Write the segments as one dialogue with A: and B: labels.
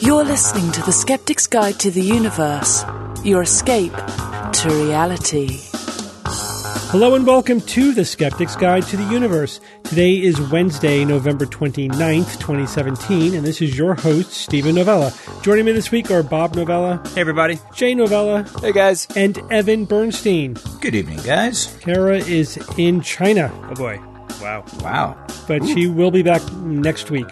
A: You're listening to The Skeptic's Guide to the Universe, your escape to reality.
B: Hello and welcome to The Skeptic's Guide to the Universe. Today is Wednesday, November 29th, 2017, and this is your host, Steven Novella. Joining me this week are Bob Novella,
C: Hey, everybody.
B: Jay Novella,
D: Hey guys.
B: and Evan Bernstein.
E: Good evening, guys.
B: Kara is in China,
C: Oh, boy. Wow.
E: Wow.
B: but she will be back next week.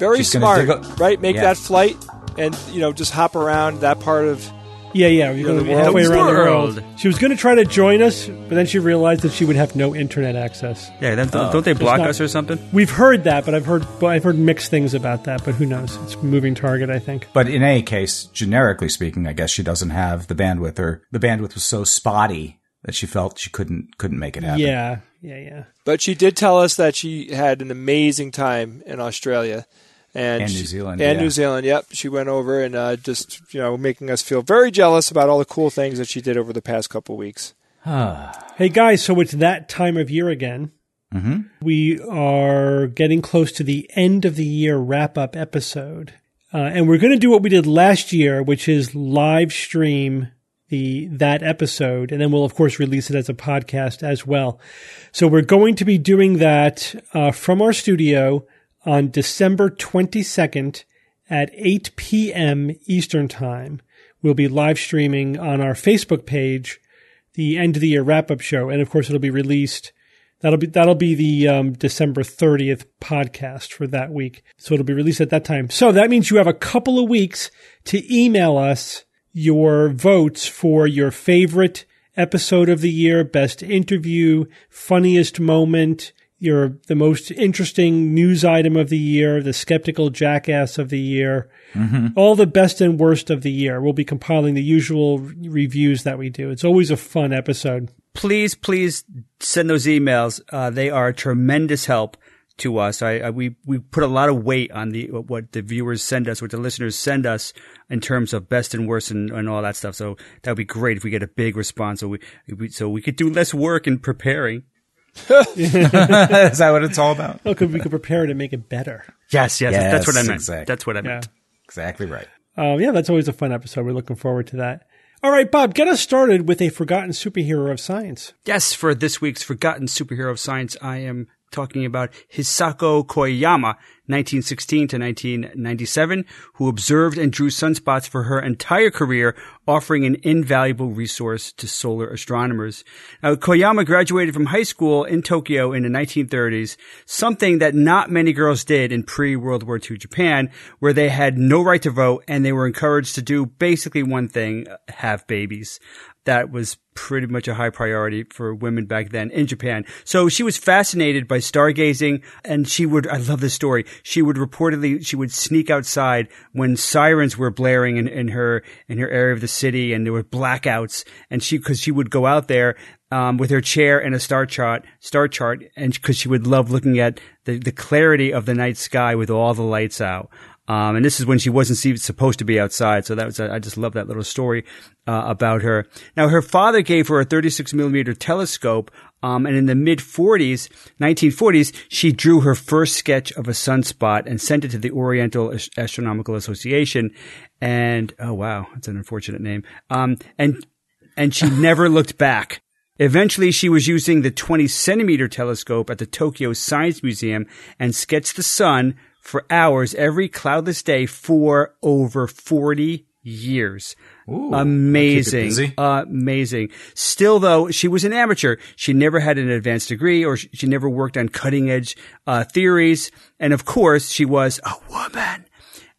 D: Very
E: She's
D: smart,
E: dig up-
D: right? Make
E: Yeah.
D: that flight and you know just hop around that part of.
B: Yeah, yeah, we're going to
D: the
B: be
D: world.
B: halfway around the
C: World.
B: world. She was going to try to join us, but then she realized that she would have no internet access.
C: Yeah, then, don't oh. they block
B: not-
C: us or something?
B: We've heard that, but I've heard but I've heard mixed things about that. But who knows? It's a moving target, I think.
E: But in any case, generically speaking, I guess she doesn't have the bandwidth, or the bandwidth was so spotty that she felt she couldn't couldn't make it happen.
B: Yeah, yeah, yeah.
D: But she did tell us that she had an amazing time in Australia. And,
E: And New Zealand,
D: And
E: yeah.
D: New Zealand, yep. She went over and uh, just, you know, making us feel very jealous about all the cool things that she did over the past couple weeks.
B: Hey guys, so it's that time of year again.
E: Mhm.
B: We are getting close to the end of the year wrap up episode. Uh, and we're going to do what we did last year, which is live stream the that episode, and then we'll of course release it as a podcast as well. So we're going to be doing that uh, from our studio on December twenty second at eight p.m. Eastern time. We'll be live streaming on our Facebook page the end of the year wrap up show, and of course it'll be released. That'll be that'll be the um, December thirtieth podcast for that week. So it'll be released at that time. So that means you have a couple of weeks to email us your votes for your favorite episode of the year, best interview, funniest moment, your the most interesting news item of the year, the skeptical jackass of the year, all the best and worst of the year. We'll be compiling the usual re- reviews that we do. It's always a fun episode.
C: Please, please send those emails. Uh, they are a tremendous help to us. I, I we we put a lot of weight on the what the viewers send us, what the listeners send us in terms of best and worst and, and all that stuff. So that would be great if we get a big response, so we, we so we could do less work in preparing.
E: Is that what it's all about?
B: Oh, could we could prepare to make it better.
C: Yes, yes, that's what I meant.
E: exactly.
C: That's what I
B: Yeah.
C: meant.
E: Exactly right.
B: Um, yeah, that's always a fun episode. We're looking forward to that. All right, Bob, get us started with a forgotten superhero of science.
C: Yes, for this week's Forgotten Superhero of Science, I am talking about Hisako Koyama, 1916 to 1997, who observed and drew sunspots for her entire career, offering an invaluable resource to solar astronomers. Now, Koyama graduated from high school in Tokyo in the 1930s, something that not many girls did in pre-World War II Japan, where they had no right to vote and they were encouraged to do basically one thing, have babies that was pretty much a high priority for women back then in Japan. So she was fascinated by stargazing and she would, I love this story. She would reportedly, she would sneak outside when sirens were blaring in, in her, in her area of the city and there were blackouts and she, cause she would go out there um, with her chair and a star chart, star chart, and because she would love looking at the, the clarity of the night sky with all the lights out. Um, and this is when she wasn't supposed to be outside. So that was, I just love that little story, uh, about her. Now, her father gave her a 36 millimeter telescope. Um, and in the mid 40s, 1940s, she drew her first sketch of a sunspot and sent it to the Oriental Astronomical Association. And, oh wow, that's an unfortunate name. Um, and, and she never looked back. Eventually, she was using the 20 centimeter telescope at the Tokyo Science Museum and sketched the sun for hours every cloudless day for over 40 years.
E: Ooh,
C: Amazing. Amazing. Still though, she was an amateur. She never had an advanced degree or she she never worked on cutting edge uh, theories. And of course, she was a woman.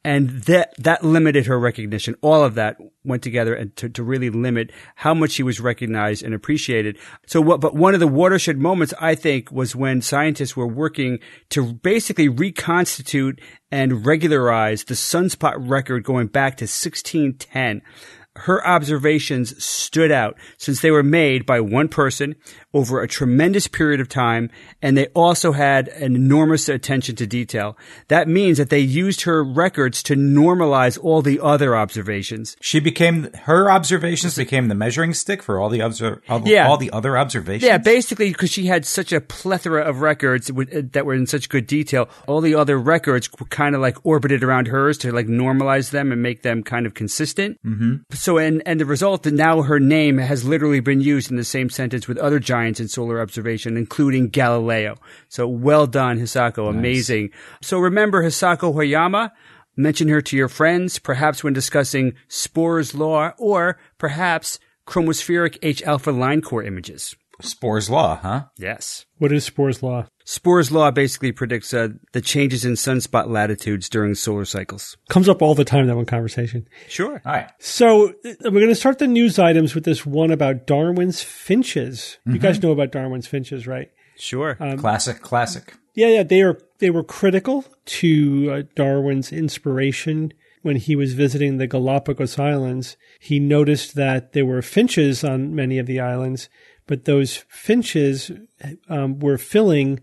C: And that, that limited her recognition. All of that went together and to, to really limit how much she was recognized and appreciated. So what, but one of the watershed moments, I think, was when scientists were working to basically reconstitute and regularize the sunspot record going back to 1610. Her observations stood out since they were made by one person over a tremendous period of time, and they also had an enormous attention to detail. That means that they used her records to normalize all the other observations.
E: She became her observations became the measuring stick for all the obser- all,
C: Yeah.
E: all the other observations.
C: Yeah, basically, because she had such a plethora of records with, uh, that were in such good detail, all the other records kind of like orbited around hers to like normalize them and make them kind of consistent. Mm-hmm. So, and and the result that now her name has literally been used in the same sentence with other giants in solar observation, including Galileo. So, well done, Hisako. Amazing. So, remember Hisako Koyama. Mention her to your friends, perhaps when discussing Spörer's law, or perhaps chromospheric H alpha line core images.
E: Spörer's law, huh?
C: Yes.
B: What is Spörer's law?
C: Spörer's law basically predicts uh, the changes in sunspot latitudes during solar cycles.
B: Comes up all the time in that one conversation.
C: Sure.
E: All right.
B: So uh, we're going to start the news items with this one about Darwin's finches. You guys know about Darwin's finches, right?
C: Sure.
E: classic, classic.
B: Yeah, yeah, they are they were critical to uh, Darwin's inspiration when he was visiting the Galapagos Islands. He noticed that there were finches on many of the islands, but those finches um, were filling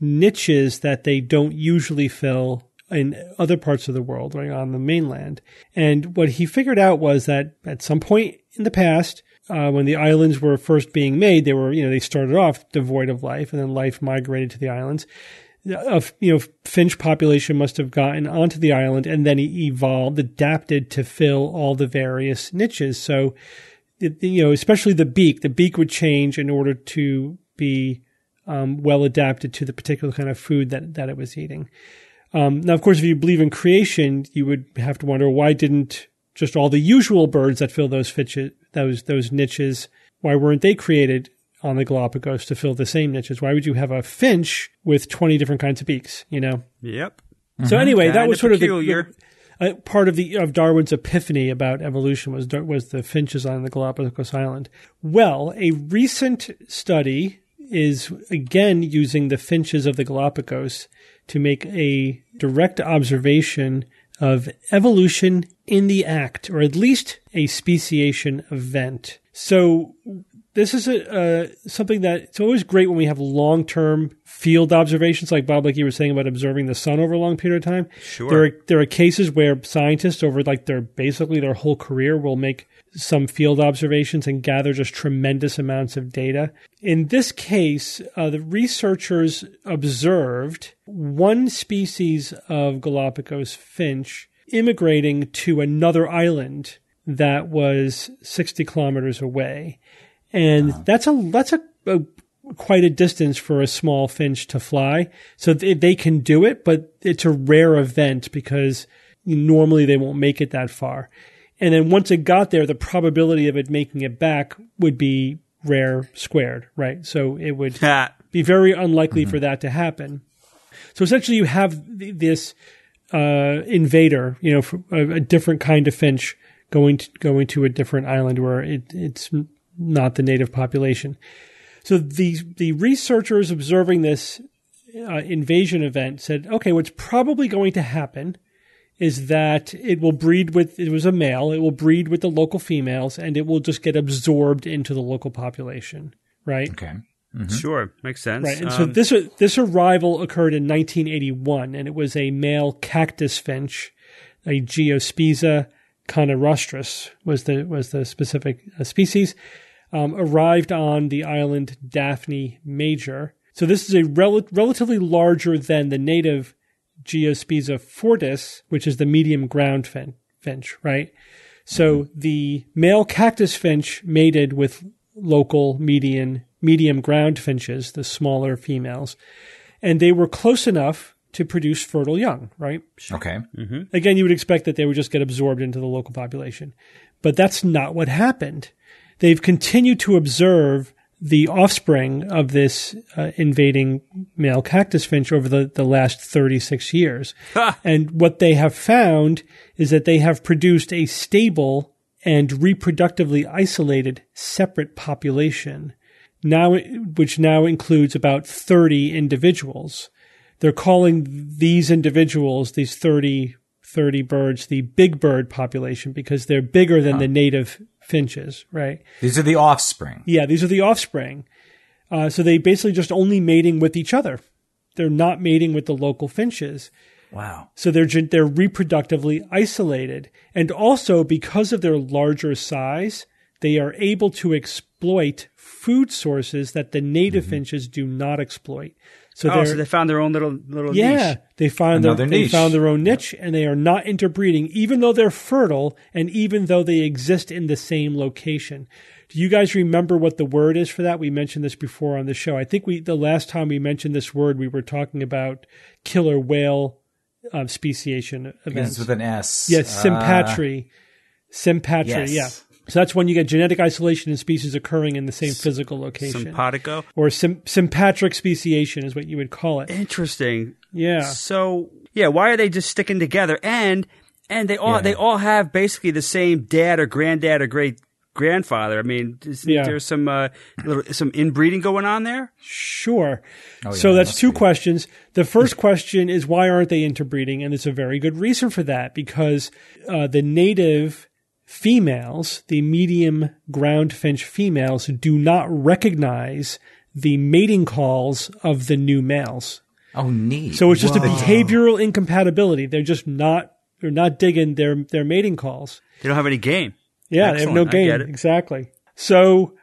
B: niches that they don't usually fill in other parts of the world, right on the mainland. And what he figured out was that at some point in the past, uh, when the islands were first being made, they were, you know, they started off devoid of life, and then life migrated to the islands. Of you know, finch population must have gotten onto the island and then evolved, adapted to fill all the various niches. So, it, you know, especially the beak, the beak would change in order to be um, well adapted to the particular kind of food that that it was eating. Um, now, of course, if you believe in creation, you would have to wonder why didn't just all the usual birds that fill those fitches, those those niches, why weren't they created on the Galapagos to fill the same niches? Why would you have a finch with twenty different kinds of beaks? You know.
C: Yep.
B: So anyway, that
C: Kinda
B: was sort of the, the- uh, part of the of Darwin's epiphany about evolution was was the finches on the Galapagos Island. Well, a recent study is again using the finches of the Galapagos to make a direct observation of evolution in the act, or at least a speciation event. So this is a uh, something that it's always great when we have long term field observations, like Bob, like you were saying about observing the sun over a long period of time.
C: Sure.
B: There are there are cases where scientists over like their basically their whole career will make some field observations and gather just tremendous amounts of data. In this case, uh, the researchers observed one species of Galapagos finch immigrating to another island that was 60 kilometers away. And that's a, that's a, a quite a distance for a small finch to fly. So they, they can do it, but it's a rare event because normally they won't make it that far. And then once it got there, the probability of it making it back would be rare squared, right? So it would be very unlikely for that to happen. So essentially, you have th- this uh, invader, you know, a, different kind of finch going to, going to a different island where it, it's not the native population. So the the researchers observing this uh, invasion event said, okay, what's probably going to happen is that it will breed with it was a male, it will breed with the local females, and it will just get absorbed into the local population, right?
E: Okay.
C: Sure. Makes sense.
B: Right, and so
C: Um,
B: this this arrival occurred in 1981, and it was a male cactus finch, a Geospiza conirostris was the was the specific uh, species, um, arrived on the island Daphne Major. So this is a rel- relatively larger than the native Geospiza fortis, which is the medium ground fin- finch, right? So the male cactus finch mated with local median medium ground finches, the smaller females, and they were close enough to produce fertile young, right?
E: Okay.
B: Again, you would expect that they would just get absorbed into the local population. But that's not what happened. They've continued to observe the offspring of this uh, invading male cactus finch over the, the last 36 years. and what they have found is that they have produced a stable and reproductively isolated separate population, now, which now includes about 30 individuals. They're calling these individuals, these 30 30 birds, the big bird population, because they're bigger than the native finches, right?
E: These are the offspring.
B: Yeah, these are the offspring. Uh, so they basically just only mating with each other. They're not mating with the local finches.
E: Wow.
B: So they're they're reproductively isolated, and also because of their larger size, they are able to exploit food sources that the native finches do not exploit. So
C: Oh,
B: they're
C: so they found their own little little
B: yeah,
C: niche.
B: they found their,
E: Another
B: they found their own niche, and they are not interbreeding, even though they're fertile, and even though they exist in the same location. Do you guys remember what the word is for that? We mentioned this before on the show. I think we the last time we mentioned this word, we were talking about killer whale um, speciation
E: Begins
B: events.
E: with an S.
B: Yes,
E: Uh,
B: sympatry. Sympatry,
E: yes.
B: yeah. So that's when you get genetic isolation in species occurring in the same physical location.
C: Simpatico.
B: or sym- sympatric speciation is what you would call it.
C: Interesting.
B: Yeah.
C: So yeah, why are they just sticking together? And and they all
E: Yeah.
C: they all have basically the same dad or granddad or great grandfather. I mean, is
B: Yeah.
C: there's some uh, little some inbreeding going on there.
B: Sure.
E: Oh, yeah,
B: so that's two
E: be.
B: questions. The first question is why aren't they interbreeding? And there's a very good reason for that because uh, the native females, the medium ground finch females, do not recognize the mating calls of the new males.
E: Oh, neat.
B: So it's just a behavioral incompatibility. They're just not they're not digging their their mating calls.
C: They don't have any game.
B: Yeah, they have no
C: Excellent. I
B: game.
C: get it.
B: Exactly. So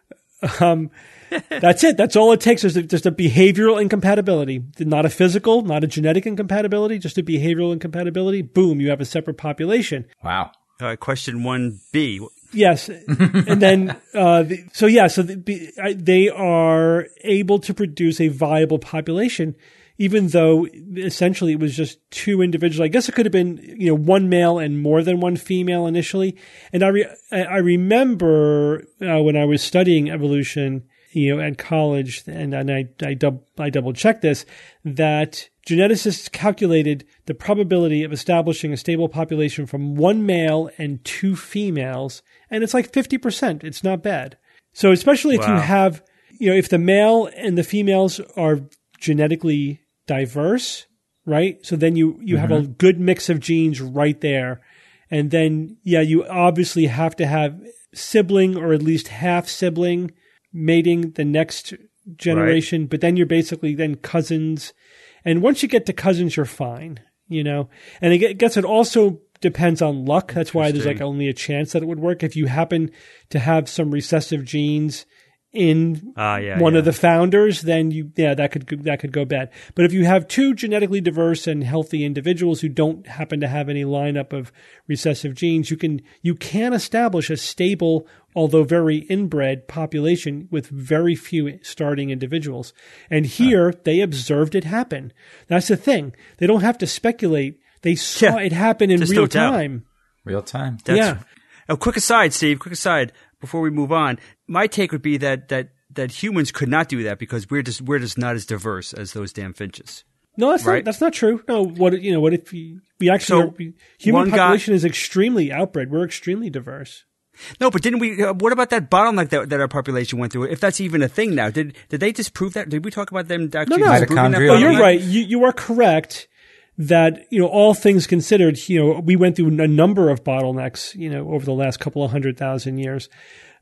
B: um, that's it. That's all it takes is just a behavioral incompatibility, not a physical, not a genetic incompatibility, just a behavioral incompatibility. Boom, you have a separate population.
E: Wow.
C: Uh, question one B.
B: Yes, and then uh, the, so yeah, so the, they are able to produce a viable population, even though essentially it was just two individuals. I guess it could have been you know one male and more than one female initially. And I re- I I remember uh, when I was studying evolution, you know, at college, and, and I I, dub, I double checked this that geneticists calculated the probability of establishing a stable population from one male and two females, and it's like fifty percent. It's not bad. So especially if you have, you know, if the male and the females are genetically diverse, right? So then you you have a mm-hmm. good mix of genes right there. And then yeah, you obviously have to have sibling or at least half sibling mating the next generation, but then you're basically then cousins. And once you get to cousins, you're fine, you know. And I gue- guess it also depends on luck. That's why there's like only a chance that it would work if you happen to have some recessive genes in
C: Ah, yeah.
B: one
C: yeah.
B: of the founders, then you yeah that could go- that could go bad. But if you have two genetically diverse and healthy individuals who don't happen to have any lineup of recessive genes, you can you can establish a stable, although very inbred population with very few starting individuals. And here they observed it happen. That's the thing; they don't have to speculate. They saw
C: Yeah.
B: it happen in
C: Just
B: real
C: no
B: time.
E: Real time.
C: That's,
B: yeah.
C: A quick aside, Steve. Quick aside before we move on. My take would be that that that humans could not do that because we're just we're just not as diverse as those damn finches.
B: No, that's
C: Right.
B: not. That's not true. No, what you know? What if we, we actually
C: So,
B: are, we, human
C: one guy-
B: population is extremely outbred. We're extremely diverse.
C: No, but didn't we? Uh, what about that bottleneck that, that our population went through? If that's even a thing now, did did they disprove that? Did we talk about them actually
B: no.
C: disproving that
E: Mitochondrial-
B: Oh, you're right. You you are correct that you know all things considered, you know we went through a number of bottlenecks, you know, over the last couple of hundred thousand years.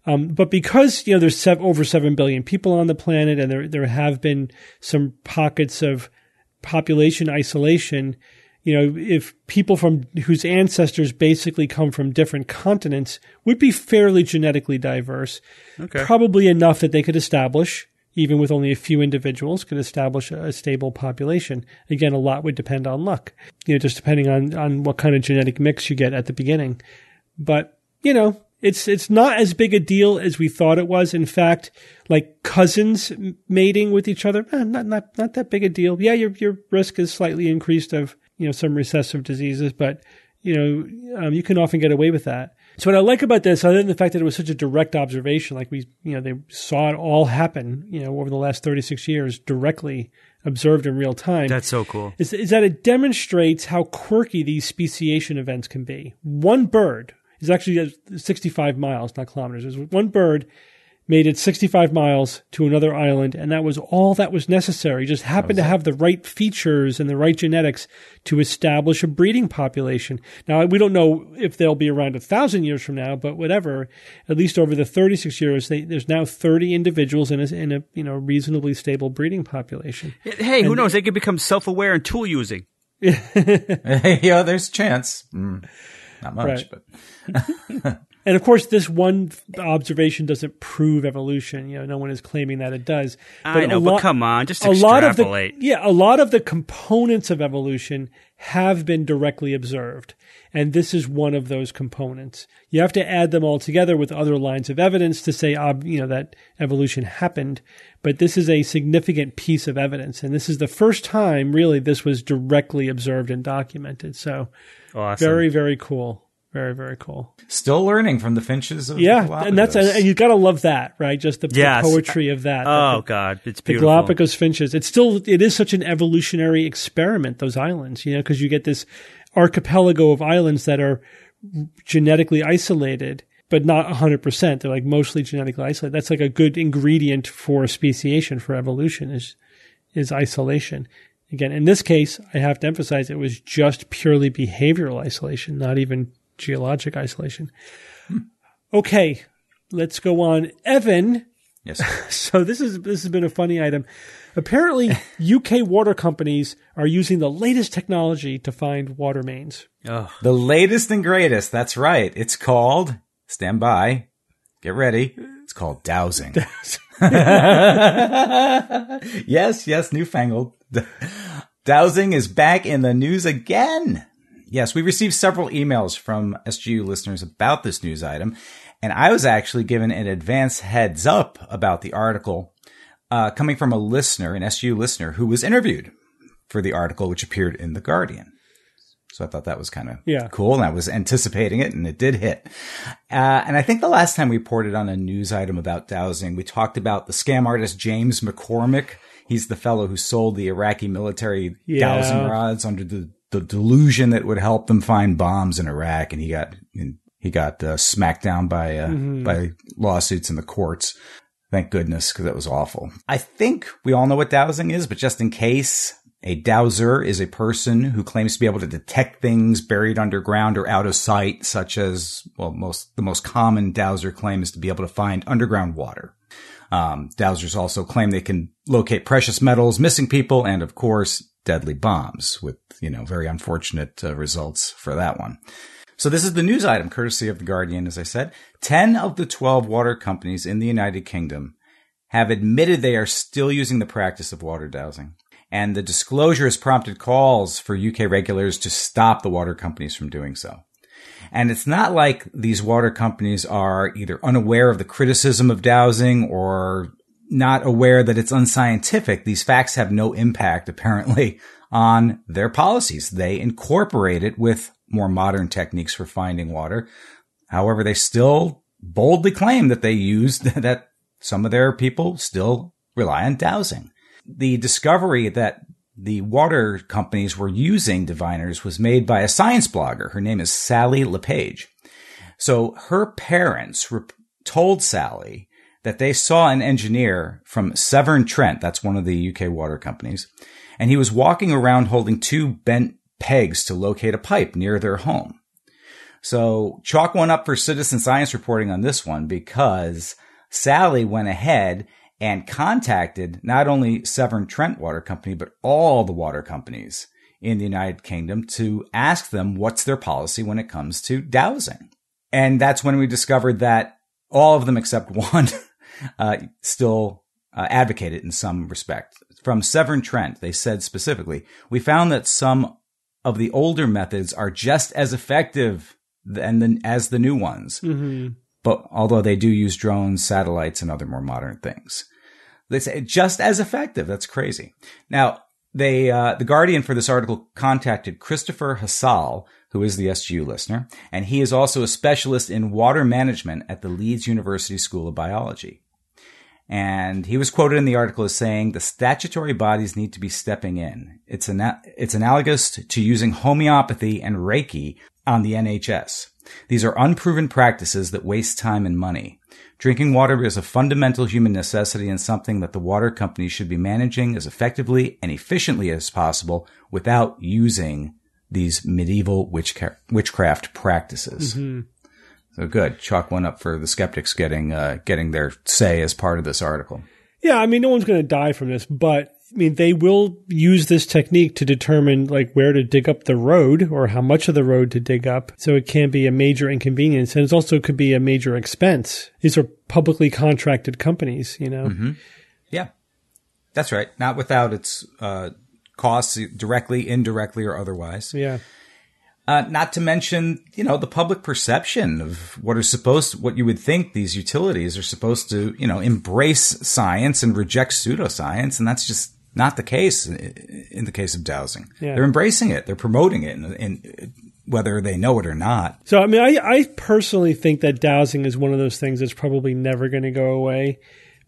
B: Um, but because you know there's sev- over seven billion people on the planet, and there there have been some pockets of population isolation. You know, if people from whose ancestors basically come from different continents would be fairly genetically diverse,
C: Okay.
B: probably enough that they could establish, even with only a few individuals, could establish a, a stable population. Again, a lot would depend on luck, you know, just depending on, on what kind of genetic mix you get at the beginning. But, you know, it's, it's not as big a deal as we thought it was. In fact, like cousins mating with each other, eh, not, not, not that big a deal. Yeah, your, your risk is slightly increased of, you know, some recessive diseases, but, you know, um, you can often get away with that. So what I like about this, other than the fact that it was such a direct observation, like we, you know, they saw it all happen, you know, over the last 36 years, directly observed in real time,
C: That's so cool.
B: is, is that it demonstrates how quirky these speciation events can be. One bird is actually uh, 65 miles, not kilometers. There's one bird made it 65 miles to another island, and that was all that was necessary. Just happened to have the right features and the right genetics to establish a breeding population. Now, we don't know if they'll be around a thousand years from now, but whatever. At least over the 36 years, they, there's now 30 individuals in a, in a you know reasonably stable breeding population.
C: Hey, who knows? They could become self-aware and tool using.
E: yeah, there's a chance. Mm, not much,
B: Right.
E: but
B: And of course, this one observation doesn't prove evolution. You know, no one is claiming that it does.
C: I know, but come on, just
B: a lot of the
C: extrapolate.
B: yeah, a lot of the components of evolution have been directly observed, and this is one of those components. You have to add them all together with other lines of evidence to say, you know, that evolution happened. But this is a significant piece of evidence, and this is the first time really this was directly observed and documented. So,
C: Awesome.
B: very, very cool. Very, very cool.
E: still learning from the finches of
B: Yeah,
E: Galapagos.
B: and that's and you got to love that, right? Just the, the poetry of that.
C: Oh
B: the,
C: God, it's beautiful. the.
B: Galapagos finches. It's still it is such an evolutionary experiment. Those islands, you know, because you get this archipelago of islands that are genetically isolated, but not hundred percent. They're like mostly genetically isolated. That's like a good ingredient for speciation for evolution is is isolation. Again, in this case, I have to emphasize it was just purely behavioral isolation, not even geologic isolation. Okay, let's go on. Evan,
E: yes.
B: so this is this has been a funny item. Apparently, UK water companies are using the latest technology to find water mains.
C: Oh,
E: The latest and greatest. That's right. It's called, stand by, get ready. It's called dowsing. yes, yes, newfangled. Dowsing is back in the news again. Yes, we received several emails from SGU listeners about this news item, and I was actually given an advance heads up about the article uh, coming from a listener, an SGU listener, who was interviewed for the article, which appeared in The Guardian. So I thought that was kind of
B: Yeah.
E: cool, and I was anticipating it, and it did hit. Uh, and I think the last time we reported on a news item about dowsing, we talked about the scam artist James McCormick. He's the fellow who sold the Iraqi military
B: Yeah.
E: dowsing rods under the, the delusion that would help them find bombs in Iraq, and he got he got uh, smacked down by uh, by lawsuits in the courts. Thank goodness, because that was awful. I think we all know what dowsing is, but just in case, a dowser is a person who claims to be able to detect things buried underground or out of sight, such as, well, most, the most common dowser claim is to be able to find underground water. Um, dowsers also claim they can locate precious metals, missing people, and of course, deadly bombs with, you know, very unfortunate uh, results for that one. So this is the news item courtesy of The Guardian, as I said. 10 of the 12 water companies in the United Kingdom have admitted they are still using the practice of water dowsing. And the disclosure has prompted calls for UK regulators to stop the water companies from doing so. And it's not like these water companies are either unaware of the criticism of dowsing or not aware that it's unscientific. These facts have no impact, apparently, on their policies. They incorporate it with more modern techniques for finding water. However, they still boldly claim that they use that some of their people still rely on dowsing. The discovery that the water companies were using diviners was made by a science blogger. Her name is Sally LePage. So her parents told Sally that they saw an engineer from Severn Trent, that's one of the UK water companies, and he was walking around holding two bent pegs to locate a pipe near their home. So chalk one up for citizen science reporting on this one because Sally went ahead and contacted not only Severn Trent Water Company, but all the water companies in the United Kingdom to ask them what's their policy when it comes to dowsing. And that's when we discovered that all of them except one uh, still uh, advocate it in some respect. From Severn Trent, they said specifically, we found that some of the older methods are just as effective than the, as the new ones. But although they do use drones, satellites, and other more modern things, they say just as effective. That's crazy. Now, they, uh, the Guardian for this article contacted Christopher Hassall, who is the SGU listener, and he is also a specialist in water management at the Leeds University School of Biology. And he was quoted in the article as saying the statutory bodies need to be stepping in. It's ana- it's analogous to using homeopathy and Reiki on the NHS. These are unproven practices that waste time and money. Drinking water is a fundamental human necessity and something that the water companies should be managing as effectively and efficiently as possible without using these medieval witchcraft, witchcraft practices. Mm-hmm. So good. Chalk one up for the skeptics getting uh, getting their say as part of this article.
B: Yeah, I mean, no one's going to die from this, but I mean, they will use this technique to determine like where to dig up the road or how much of the road to dig up. So it can be a major inconvenience, and it also could be a major expense. These are publicly contracted companies, you know.
E: Yeah, that's right. Not without its uh, costs directly, indirectly, or otherwise.
B: Yeah,
E: Uh, not to mention, you know, the public perception of what are supposed, what you would think these utilities are supposed to, you know, embrace science and reject pseudoscience, and that's just not the case i- in the case of dowsing.
B: Yeah.
E: They're embracing it, they're promoting it, and, and whether they know it or not.
B: So, I mean, I, I personally think that dowsing is one of those things that's probably never going to go away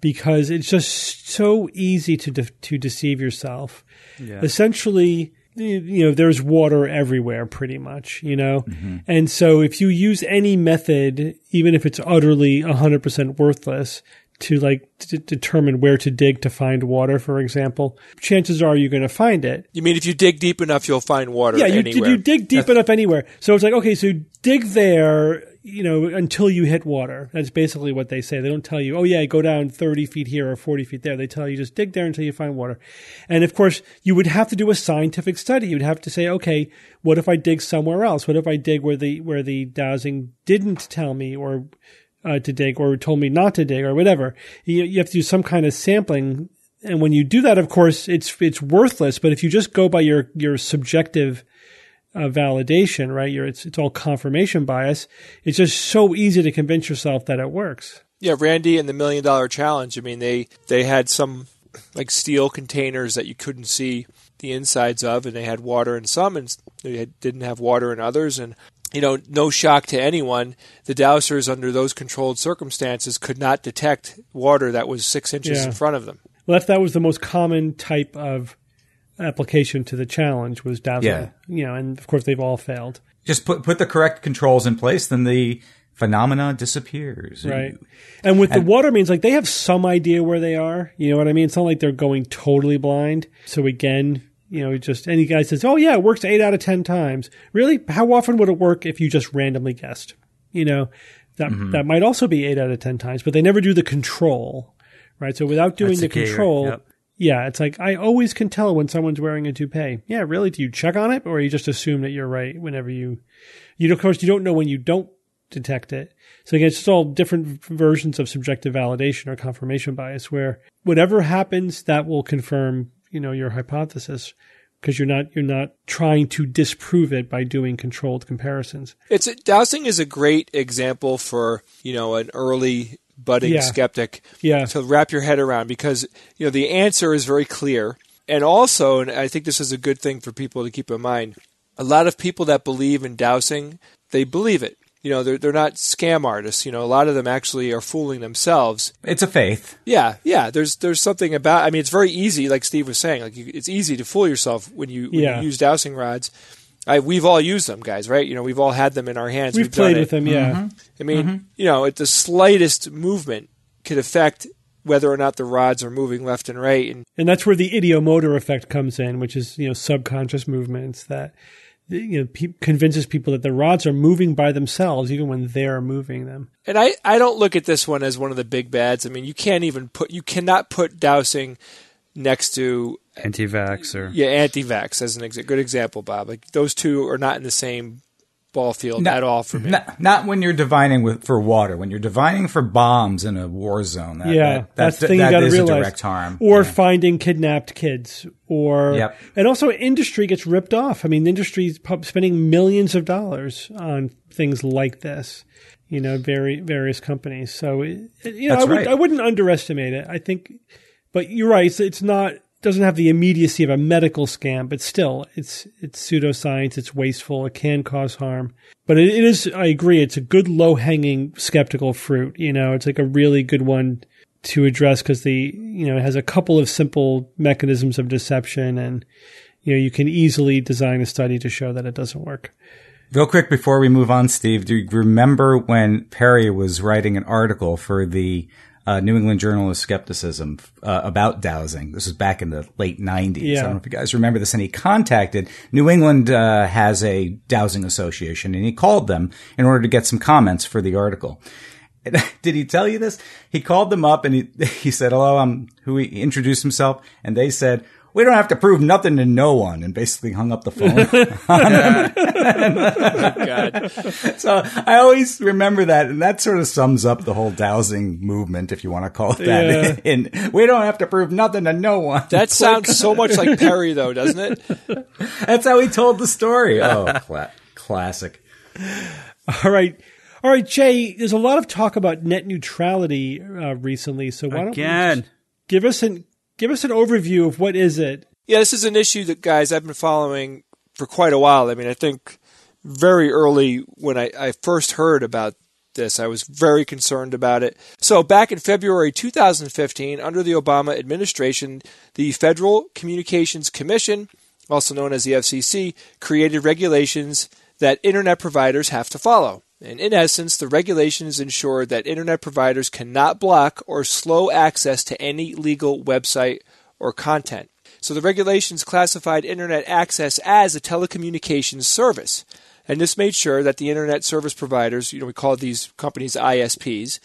B: because it's just so easy to de- to deceive yourself. Yeah. Essentially, you you know, there's water everywhere pretty much, you know? Mm-hmm. And so if you use any method, even if it's utterly 100% worthless, to like d- determine where to dig to find water, for example, chances are you're going to find it.
D: You mean if you dig deep enough, you'll find water
B: Yeah, you,
D: anywhere?
B: you dig deep enough anywhere. So it's like, okay, so dig there, you know, until you hit water. That's basically what they say. They don't tell you, oh yeah, go down 30 feet here or 40 feet there. They tell you just dig there until you find water. And of course, you would have to do a scientific study. You'd have to say, okay, what if I dig somewhere else? What if I dig where the, where the dowsing didn't tell me or, uh, to dig or told me not to dig or whatever. You, you have to do some kind of sampling. And when you do that, of course, it's, it's worthless. But if you just go by your, your subjective, uh, validation, right? Your, it's, it's all confirmation bias. It's just so easy to convince yourself that it works.
D: Yeah, Randi and the Million Dollar Challenge. I mean, they they had some like steel containers that you couldn't see the insides of, and they had water in some, and they had, didn't have water in others. And you know, no shock to anyone, the dowsers under those controlled circumstances could not detect water that was six inches
B: Yeah.
D: in front of them.
B: Well, that, that was the most common type of application to the challenge was dowsing.
E: Yeah.
B: You know, and of course they've all failed.
E: Just put put the correct controls in place, then the phenomena disappears.
B: Right. And with the water means like they have some idea where they are. You know what I mean? It's not like they're going totally blind. So again, you know, just any guy says, Oh yeah, it works eight out of ten times. Really? How often would it work if you just randomly guessed? You know, that mm-hmm. that might also be eight out of ten times, but they never do the control. Right. So without doing
C: That's
B: the
C: the
B: control,
C: Yep.
B: Yeah, it's like I always can tell when someone's wearing a toupee. Yeah, really? Do you check on it, or you just assume that you're right whenever you? You of course you don't know when you don't detect it. So again, it's just all different versions of subjective validation or confirmation bias, where whatever happens, that will confirm you know your hypothesis because you're not you're not trying to disprove it by doing controlled comparisons.
D: It's dowsing is a great example for you know an early budding
B: Yeah.
D: skeptic
B: Yeah,
D: to wrap your head around because you know the answer is very clear. And also and i think this is a good thing for people to keep in mind a lot of people that believe in dowsing they believe it. You know they're, they're not scam artists. You know a lot of them actually are fooling themselves.
E: It's a faith.
D: yeah yeah. There's there's something about i mean it's very easy like steve was saying like you, it's easy to fool yourself when you, when
B: Yeah.
D: you use dowsing rods I, we've all used them guys right you know we've all had them in our hands
B: we've,
D: done
B: played with them. Yeah, mm-hmm.
D: I mean, mm-hmm. you know, at the slightest movement could affect whether or not the rods are moving left and right. And
B: and that's where the ideomotor effect comes in, which is you know subconscious movements that you know pe- convinces people that the rods are moving by themselves even when they're moving them.
D: and I, I don't look at this one as one of the big bads. I mean, you can't even put you cannot put dowsing next to
C: Anti-vax or
D: yeah anti-vax as an ex- good example, Bob. Like those two are not in the same ball field
E: No,
D: at all for me.
E: Not, not when you're divining with for water. When you're divining for bombs in a war zone. That,
B: yeah,
E: that,
B: that's
E: that,
B: the thing you
E: that
B: got to realize.
E: a direct harm.
B: Or
E: Yeah.
B: finding kidnapped kids, or
E: Yep.
B: and also industry gets ripped off. I mean, the industry's pu- spending millions of dollars on things like this. You know, very various companies. So it, it- you know, I, would,
E: right.
B: I wouldn't underestimate it. I think, but you're right. It's, it's not doesn't have the immediacy of a medical scam, but still, it's it's pseudoscience. It's wasteful. It can cause harm. But it, it is. I agree. It's a good low hanging skeptical fruit. You know, it's like a really good one to address because the you know it has a couple of simple mechanisms of deception and you know you can easily design a study to show that it doesn't work
E: Real quick before we move on, Steve, do you remember when Perry was writing an article for the uh, New England Journal of Skepticism uh, about dowsing? This was back in the late 90s.
B: Yeah.
E: I don't know if you guys remember this. And he contacted New England uh, has a dowsing association, and he called them in order to get some comments for the article. Did he tell you this? He called them up and he he said, "Hello, I'm who." He introduced himself, and they said, "We don't have to prove nothing to no one," and basically hung up the phone.
D: God.
E: so I always remember that, and that sort of sums up the whole dowsing movement, if you want to call it that. and we don't have to prove nothing to no one.
D: That sounds so much like Perry, though, doesn't it?
E: That's how he told the story. Oh, cla- classic.
B: All right. All right, Jay, there's a lot of talk about net neutrality uh, recently. So why don't we
C: Again.
B: just give us an give us an overview of what is it?
D: Yeah, this is an issue that guys I've been following for quite a while. I mean, I think very early when I, I first heard about this, I was very concerned about it. So back in February 2015, under the Obama administration, the Federal Communications Commission, also known as the FCC, created regulations that internet providers have to follow. And in essence, the regulations ensure that internet providers cannot block or slow access to any legal website or content. So the regulations classified internet access as a telecommunications service. And this made sure that the internet service providers, you know, we call these companies ISPs,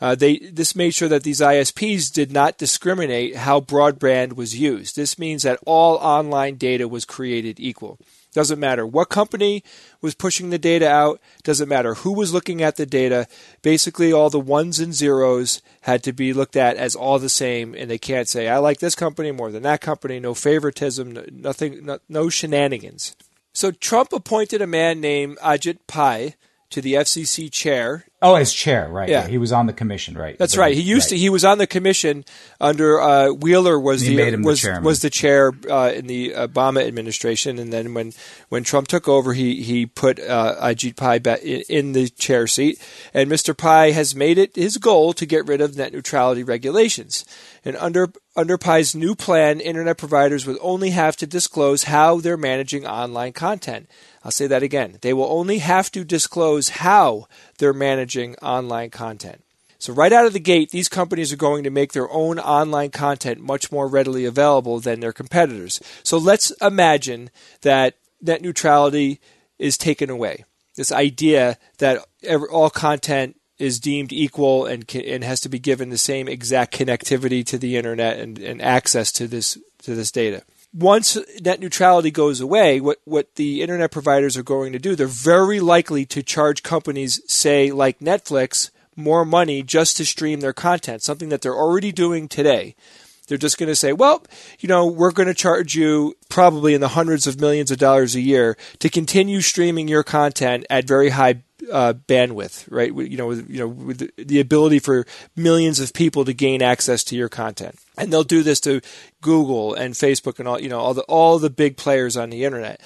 D: uh, they this made sure that these ISPs did not discriminate how broadband was used. This means that all online data was created equal. Doesn't matter what company was pushing the data out, doesn't matter who was looking at the data. Basically, all the ones and zeros had to be looked at as all the same, and they can't say, I like this company more than that company, no favoritism, no- nothing, no, no shenanigans. So Trump appointed a man named Ajit Pai to the FCC chair
E: Oh, as chair, right?
D: Yeah.
E: He was on the commission, right?
D: that's right. He used to. He was on the commission under uh, Wheeler was
E: He
D: the
E: made him the
D: was was the chair uh, in the Obama administration, and then when when Trump took over, he he put uh, Ajit Pai back in, in the chair seat, and Mr. Pai has made it his goal to get rid of net neutrality regulations. And under under Pai's new plan, internet providers would only have to disclose how they're managing online content. I'll say that again. They will only have to disclose how they're managing online content. So, right out of the gate, these companies are going to make their own online content much more readily available than their competitors. So, let's imagine that net neutrality is taken away. This idea that all content is deemed equal and, and has to be given the same exact connectivity to the internet and, and access to this to this data once net neutrality goes away, what, what the internet providers are going to do, they're very likely to charge companies, say, like Netflix, more money just to stream their content, something that they're already doing today. They're just going to say, well, you know, we're going to charge you probably in the hundreds of millions of dollars a year to continue streaming your content at very high uh, bandwidth, right? You know, with, you know, with the- ability for millions of people to gain access to your content, and they'll do this to Google and Facebook and all, you know, all the all the big players on the internet.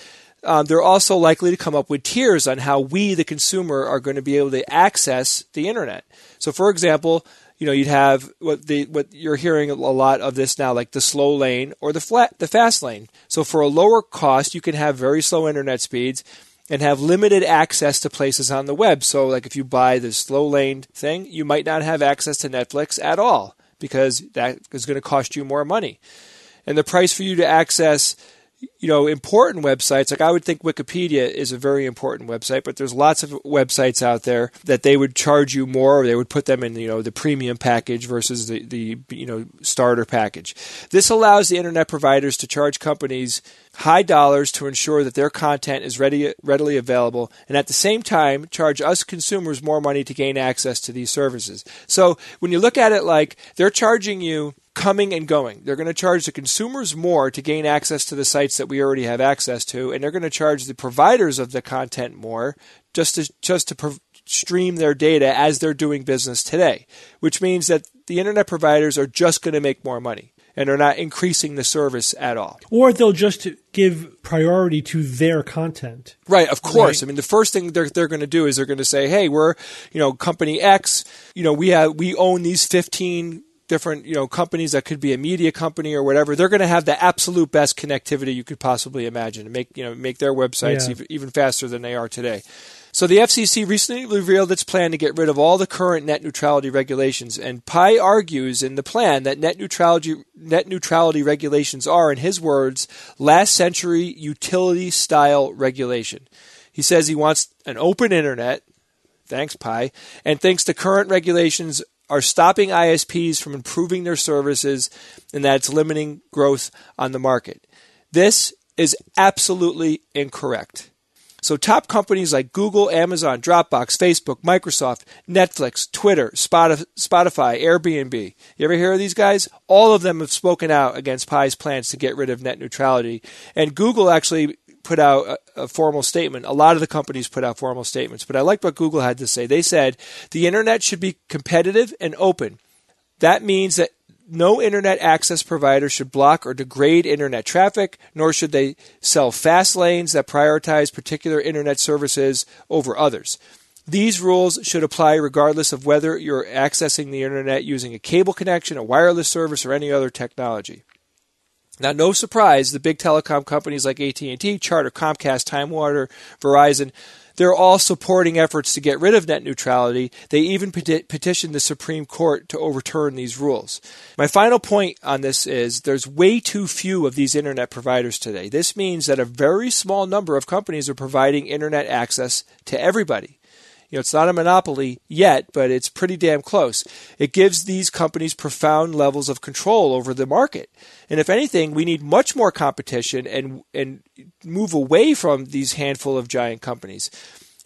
D: Um, they're also likely to come up with tiers on how we, the consumer, are going to be able to access the internet. So, for example, you know, you'd have what the what you're hearing a lot of this now, like the slow lane or the flat the fast lane. So, for a lower cost, you can have very slow internet speeds and have limited access to places on the web. So, like if you buy the slow lane thing, you might not have access to Netflix at all because that is going to cost you more money. And the price for you to access you know important websites like i would think wikipedia is a very important website but there's lots of websites out there that they would charge you more or they would put them in you know the premium package versus the, the you know starter package this allows the internet providers to charge companies high dollars to ensure that their content is ready, readily available and at the same time charge us consumers more money to gain access to these services so when you look at it like they're charging you coming and going. They're going to charge the consumers more to gain access to the sites that we already have access to, and they're going to charge the providers of the content more just to just to pro- stream their data as they're doing business today. Which means that the internet providers are just going to make more money and are not increasing the service at all.
B: Or they'll just give priority to their content.
D: Right, of course.
B: Right.
D: I mean, the first thing they're they're going to do is they're going to say, "Hey, we're, you know, company X, you know, we have we own these 15 different you know companies that could be a media company or whatever. They're going to have the absolute best connectivity you could possibly imagine and make you know make their websites
B: Yeah.
D: even, even faster than they are today. So the FCC recently revealed its plan to get rid of all the current net neutrality regulations, and Pai argues in the plan that net neutrality net neutrality regulations are, in his words, last century utility style regulation. He says he wants an open internet, thanks Pai, and thinks the current regulations are stopping ISPs from improving their services and that it's limiting growth on the market. This is absolutely incorrect. So, top companies like Google, Amazon, Dropbox, Facebook, Microsoft, Netflix, Twitter, Spotify, Airbnb. You ever hear of these guys? All of them have spoken out against Pai's plans to get rid of net neutrality. And Google actually put out a, a formal statement. A lot of the companies put out formal statements, but I liked what Google had to say. They said the internet should be competitive and open. That means that no internet access provider should block or degrade internet traffic, nor should they sell fast lanes that prioritize particular internet services over others. These rules should apply regardless of whether you're accessing the internet using a cable connection, a wireless service, or any other technology. Now, no surprise, the big telecom companies like AT&T, Charter, Comcast, Time Warner, Verizon, they're all supporting efforts to get rid of net neutrality. They even peti- petitioned the Supreme Court to overturn these rules. My final point on this is there's way too few of these internet providers today. This means that a very small number of companies are providing internet access to everybody. You know, it's not a monopoly yet, but it's pretty damn close. It gives these companies profound levels of control over the market. And if anything, we need much more competition and and move away from these handful of giant companies.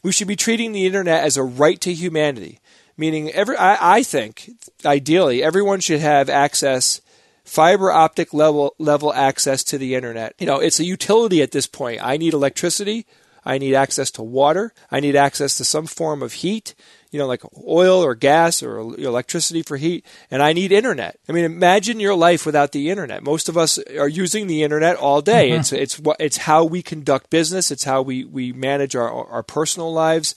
D: We should be treating the internet as a right to humanity, meaning every I, I think ideally everyone should have access fiber optic level level access to the internet. You know, it's a utility at this point. I need electricity. I need access to water. I need access to some form of heat, you know, like oil or gas or electricity for heat. And I need internet. I mean, imagine your life without the internet. Most of us are using the internet all day. Mm-hmm. It's it's what it's how we conduct business. It's how we we manage our our personal lives.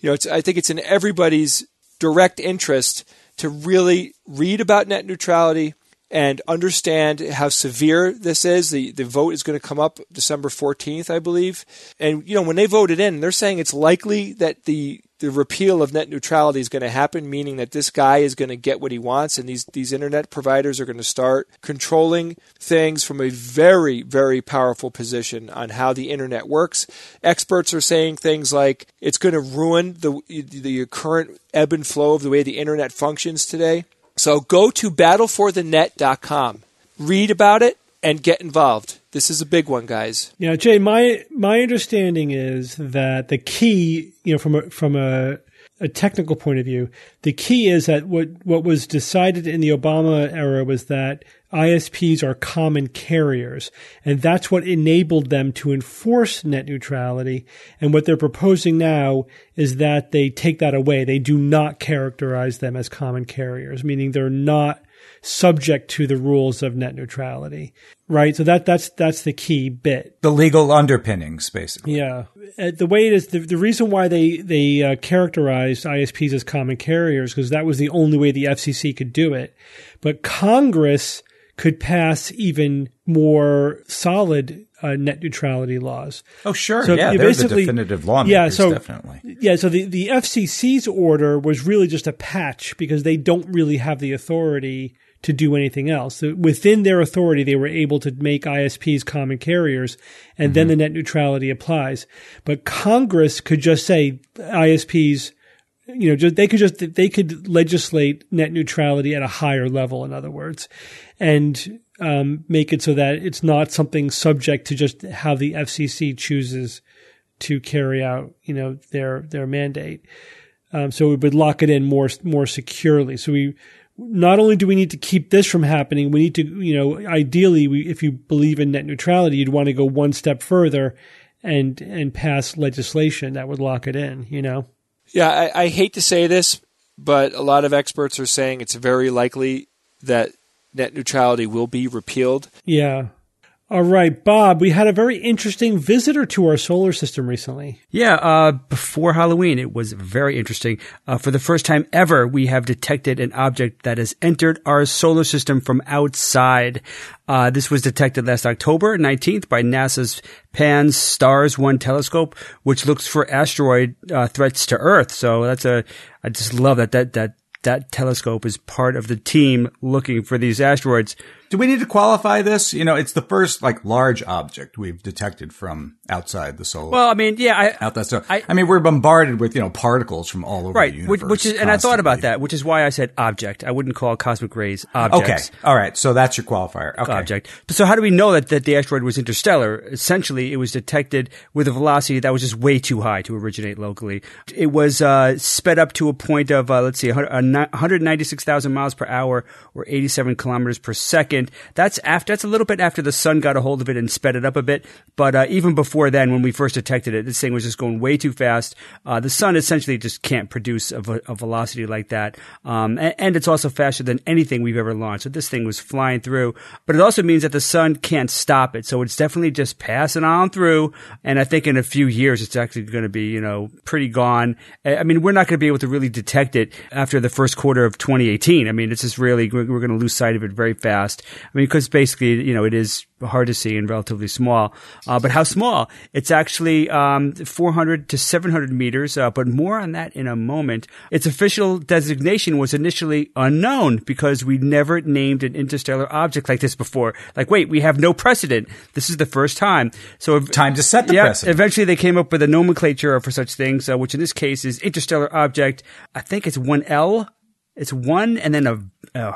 D: You know, it's I think it's in everybody's direct interest to really read about net neutrality and understand how severe this is. The the vote is going to come up December 14th, I believe. And you know, when they voted in, they're saying it's likely that the the repeal of net neutrality is going to happen, meaning that this guy is going to get what he wants, and these these internet providers are going to start controlling things from a very very powerful position on how the internet works. Experts are saying things like it's going to ruin the the current ebb and flow of the way the internet functions today. So go to battleforthenet.com, read about it, and get involved. This is a big one, guys.
B: Yeah, Jay, my my understanding is that the key, you know, from a from a, a technical point of view, the key is that what what was decided in the Obama era was that ISPs are common carriers, and that's what enabled them to enforce net neutrality. And what they're proposing now is that they take that away. They do not characterize them as common carriers, meaning they're not subject to the rules of net neutrality. Right? So that that's that's the key bit.
E: The legal underpinnings, basically.
B: Yeah, Uh, the way it is, the, the reason why they they uh, characterized ISPs as common carriers because that was the only way the FCC could do it. But Congress could pass even more solid uh, net neutrality laws.
E: Oh, sure.
B: So
E: yeah, they're the definitive lawmakers,
B: yeah, so-
E: definitely.
B: Yeah, so the, the FCC's order was really just a patch because they don't really have the authority to do anything else. So within their authority, they were able to make ISPs common carriers, and then the net neutrality applies. But Congress could just say ISPs, you know, just they could just they could legislate net neutrality at a higher level. In other words, and um, make it so that it's not something subject to just how the FCC chooses to carry out, you know, their their mandate. Um, so we would lock it in more more securely. So we not only do we need to keep this from happening, we need to, you know, ideally, we, if you believe in net neutrality, you'd want to go one step further and and pass legislation that would lock it in. You know,
D: Yeah, I, I hate to say this, but a lot of experts are saying it's very likely that net neutrality will be repealed.
B: yeah. All right, Bob, we had a very interesting visitor to our solar system recently.
C: Yeah, uh, before Halloween, it was very interesting. Uh, for the first time ever, we have detected an object that has entered our solar system from outside. Uh, this was detected last October 19th by NASA's Pan-STARRS 1 telescope, which looks for asteroid uh, threats to Earth. So that's a, I just love that, that, that, that telescope is part of the team looking for these asteroids.
E: Do we need to qualify this? You know, it's the first like large object we've detected from outside the solar.
C: Well, I mean, yeah, I,
E: out that stuff.
C: I-
E: I, mean, we're bombarded with you know particles from all over
C: right,
E: the
C: which,
E: universe.
C: which is, and I thought about that, which is why I said object. I wouldn't call cosmic rays
E: Okay, all right. So that's your qualifier. Okay.
C: object. So how do we know that, that the asteroid was interstellar? Essentially, it was detected with a velocity that was just way too high to originate locally. It was uh, sped up to a point of, uh, let's see, 100 uh, ni- 196,000 miles per hour or 87 kilometers per second. That's after, that's a little bit after the sun got a hold of it and sped it up a bit. But uh, even before then, when we first detected it, this thing was just going way too fast. Uh, the sun essentially just can't produce a, a velocity like that. Um, and, and it's also faster than anything we've ever launched. So this thing was flying through. But it also means that the sun can't stop it. So it's definitely just passing on through. And I think in a few years, it's actually going to be, you know, pretty gone. I mean, we're not going to be able to really detect it after the first quarter of 2018. I mean, it's just really, we're going to lose sight of it very fast. I mean, because basically, you know, it is hard to see and relatively small. Uh, but how small? It's actually um, 400 to 700 meters, uh, but more on that in a moment. Its official designation was initially unknown because we never named an interstellar object like this before. Like, wait, we have no precedent. This is the first time. So if,
E: Time to set the
C: yeah,
E: precedent.
C: eventually they came up with a nomenclature for such things, uh, which in this case is interstellar object. I think it's one L. It's one and then a uh,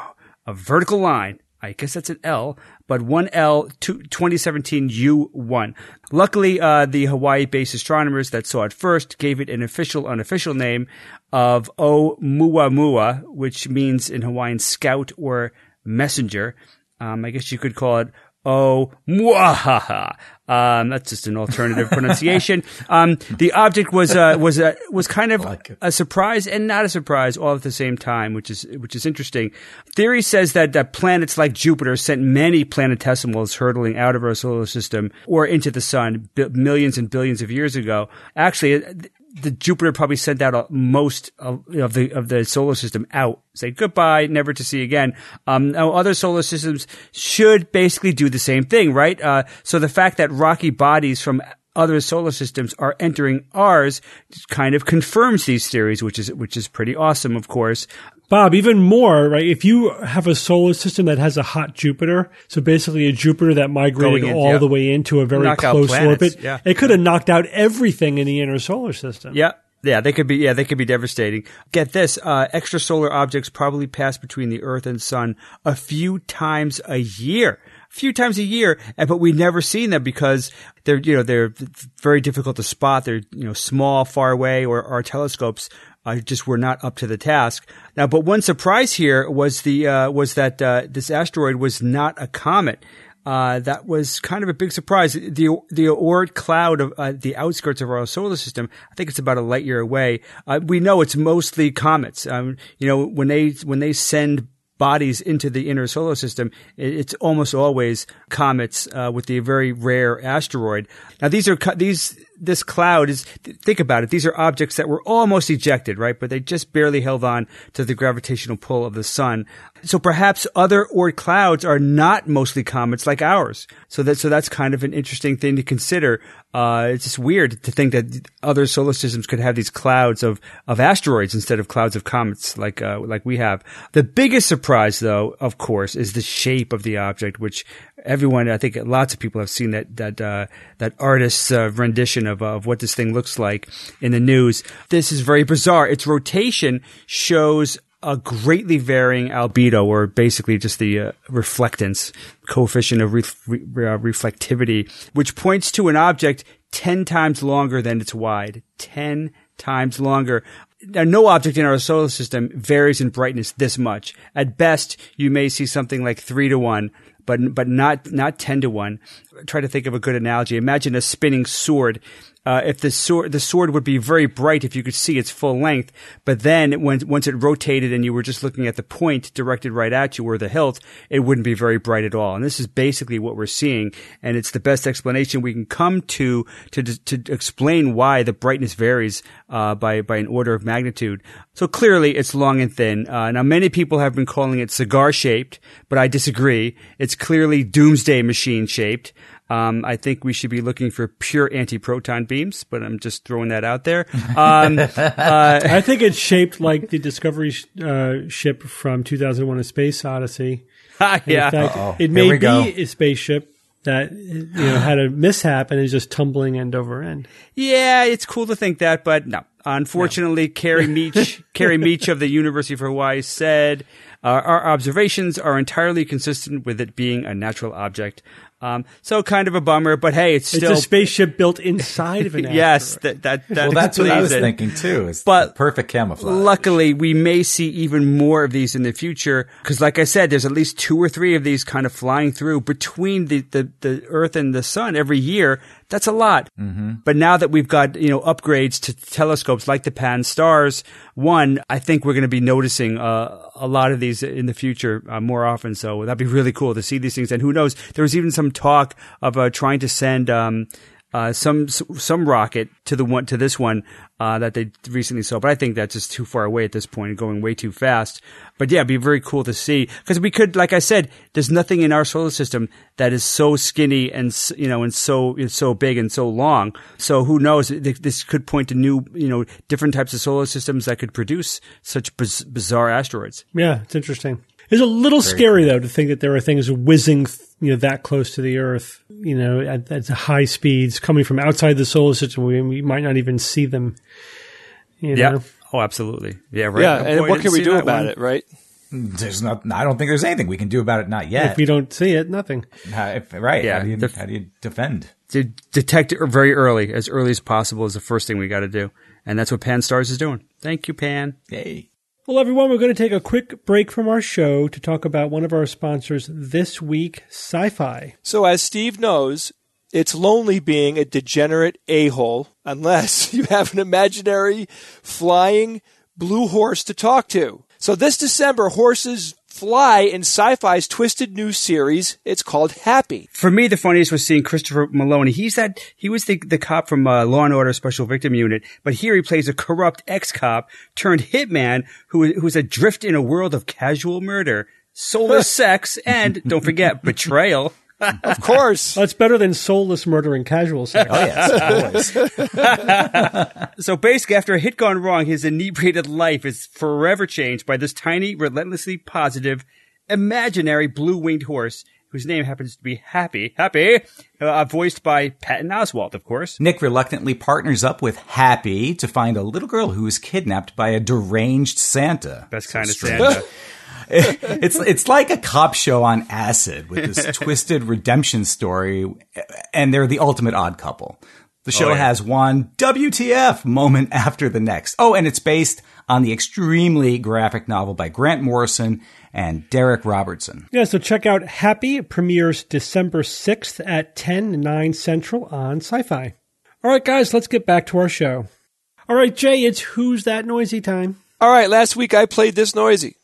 C: a vertical line. I guess that's an L, but one L two, 2017 U1. Luckily, uh, the Hawaii-based astronomers that saw it first gave it an official, unofficial name of Oumuamua, which means in Hawaiian scout or messenger. Um, I guess you could call it Oh, muahaha. Um, that's just an alternative pronunciation. Um, the object was, uh, was, uh, was kind of a surprise and not a surprise all at the same time, which is, which is interesting. Theory says that, that planets like Jupiter sent many planetesimals hurtling out of our solar system or into the sun bi- millions and billions of years ago. Actually, the Jupiter probably sent out a, most of, of the of the solar system out, say goodbye, never to see again. Um, now other solar systems should basically do the same thing, right? Uh, so the fact that rocky bodies from other solar systems are entering ours kind of confirms these theories, which is which is pretty awesome, of course.
B: Bob, even more, right? If you have a solar system that has a hot Jupiter, so basically a Jupiter that migrated
C: in,
B: all
C: yeah.
B: the way into a very
C: Knock
B: close orbit,
C: yeah.
B: it could have knocked out everything in the inner solar system.
C: Yeah. Yeah, they could be. Yeah, they could be devastating. Get this: uh, extrasolar objects probably pass between the Earth and Sun a few times a year, a few times a year, but we've never seen them because they're you know they're very difficult to spot. They're you know small, far away, or our telescopes uh, just were not up to the task. Now, but one surprise here was the uh, was that uh, this asteroid was not a comet. Uh, that was kind of a big surprise. The the Oort cloud of uh, the outskirts of our solar system, I think it's about a light year away. Uh, we know it's mostly comets. Um, you know, when they when they send bodies into the inner solar system, it- it's almost always comets uh, with the very rare asteroid. Now these are these this cloud is think about it. These are objects that were almost ejected, right? But they just barely held on to the gravitational pull of the sun. So perhaps other Oort clouds are not mostly comets like ours. So that so that's kind of an interesting thing to consider. Uh, it's just weird to think that other solar systems could have these clouds of, of asteroids instead of clouds of comets like uh, like we have. The biggest surprise, though, of course, is the shape of the object, which everyone, I think, lots of people have seen that that uh, that artist's uh, rendition of of what this thing looks like in the news. This is very bizarre. Its rotation shows a greatly varying albedo, or basically just the uh, reflectance coefficient of re- re- uh, reflectivity, which points to an object 10 times longer than it's wide. 10 times longer. Now, no object in our solar system varies in brightness this much. At best, you may see something like 3 to 1, but, but not, not 10 to 1. Try to think of a good analogy. Imagine a spinning sword uh, if the sword the sword would be very bright if you could see its full length, but then when once it rotated and you were just looking at the point directed right at you or the hilt, it wouldn't be very bright at all. And this is basically what we're seeing, and it's the best explanation we can come to to to explain why the brightness varies uh, by by an order of magnitude. So clearly, it's long and thin. Uh, now, many people have been calling it cigar shaped, but I disagree. It's clearly doomsday machine shaped. Um, I think we should be looking for pure anti-proton beams, but I'm just throwing that out there. Um, uh,
B: I think it's shaped like the Discovery uh, ship from 2001: A Space Odyssey.
C: yeah,
B: fact, it may be a spaceship that you know had a mishap and is just tumbling end over end.
C: yeah, it's cool to think that, but no. Unfortunately, Carrie Meech, Carrie Meech of the University of Hawaii said, uh, our observations are entirely consistent with it being a natural object. Um, so kind of a bummer, but hey, it's
B: It's
C: still
B: a spaceship built inside of an
C: yes, that that, that
E: Well, that's what I was
C: it.
E: thinking too. It's
C: But
E: perfect camouflage.
C: Luckily, we may see even more of these in the future because, like I said, there's at least two or three of these kind of flying through between the, the, the Earth and the Sun every year. That's a lot. Mm-hmm. But now that we've got you know upgrades to telescopes like the Pan-STARRS one, I think we're going to be noticing uh, a lot of these in the future uh, more often. So that'd be really cool to see these things. And who knows? There was even some talk of uh, trying to send. Um, uh, some some rocket to the one to this one uh, that they recently saw, but I think that's just too far away at this point point, going way too fast. But yeah, it'd be very cool to see because we could, like I said, there's nothing in our solar system that is so skinny and you know and so it's so big and so long. So who knows? This could point to new you know different types of solar systems that could produce such biz- bizarre asteroids.
B: Yeah, it's interesting. It's a little scary though to think that there are things whizzing, you know, that close to the Earth, you know, at, at high speeds coming from outside the solar system. We, we might not even see them. You know?
C: Yeah. Oh, absolutely. Yeah. Right.
D: Yeah, and
C: boy,
D: what can we do about
C: one.
D: it, right?
E: Mm, there's not. I don't think there's anything we can do about it. Not yet.
B: If we don't see it, nothing.
E: How- if- right?
C: Yeah,
E: How do, you,
C: the-
E: how do you defend?
C: to detect it very early, as early as possible, is the first thing we got to do, and that's what Pan-STARRS is doing. Thank you, Pan.
E: Yay!
B: Well, everyone, we're going to take a quick break from our show to talk about one of our sponsors this week, Syfy.
D: So, as Steve knows, it's lonely being a degenerate a hole unless you have an imaginary flying blue horse to talk to. So, this December, horses fly in Syfy's twisted new series. It's called Happy.
C: For me, the funniest was seeing Christopher Meloni. He's that he was the the cop from uh, Law and Order Special Victim Unit, but here he plays a corrupt ex cop turned hitman who who's adrift in a world of casual murder, soulless sex, and don't forget betrayal.
D: Of course.
B: That's better than soulless murder and casual sex.
E: Oh yes, always.
C: So basically, after a hit gone wrong, his inebriated life is forever changed by this tiny, relentlessly positive, imaginary blue-winged horse whose name happens to be Happy. Happy, uh, voiced by Patton Oswalt, of course.
E: Nick reluctantly partners up with Happy to find a little girl who is kidnapped by a deranged Santa.
C: Best kind of
E: strange.
C: Santa.
E: it's it's like a cop show on acid with this twisted redemption story, and they're the ultimate odd couple. The show
C: Oh, yeah.
E: has one WTF moment after the next. Oh, and it's based on the extremely graphic novel by Grant Morrison and Darick Robertson.
B: Yeah, so check out Happy. It premieres December 6th at 10, 9 central on Syfy. All right, guys, let's get back to our show. All right, Jay, it's Who's That Noisy time.
D: All right, last week I played this noisy.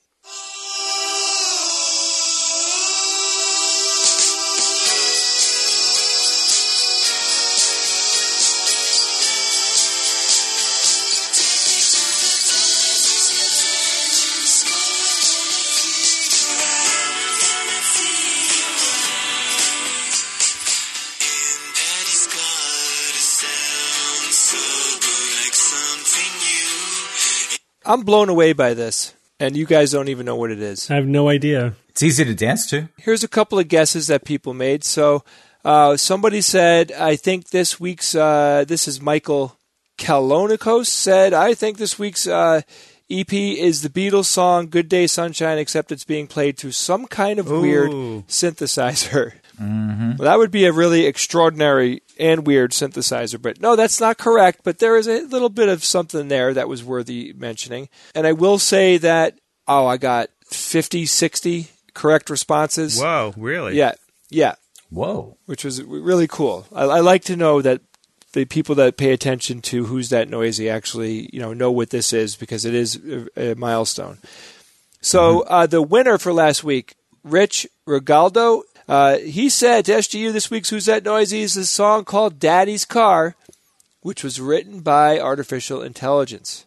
D: I'm blown away by this, and you guys don't even know what it is.
B: I have no idea.
E: It's easy to dance to.
D: Here's a couple of guesses that people made. So, uh, somebody said, I think this week's, uh, this is Michael Kalonikos said, I think this week's uh, EP is the Beatles song Good Day Sunshine, except it's being played through some kind of weird
C: Ooh.
D: synthesizer. Well, that would be a really extraordinary and weird synthesizer, but no, that's not correct. But there is a little bit of something there that was worthy mentioning. And I will say that, oh, I got 50, 60 correct responses.
C: Whoa, really?
D: Yeah, yeah,
E: Whoa.
D: which was really cool. I, I like to know that the people that pay attention to who's that noisy actually you know know what this is because it is a, a milestone. So uh, the winner for last week, Rich Regaldo, uh, he said to SGU this week's Who's That Noisy is a song called Daddy's Car, which was written by artificial intelligence.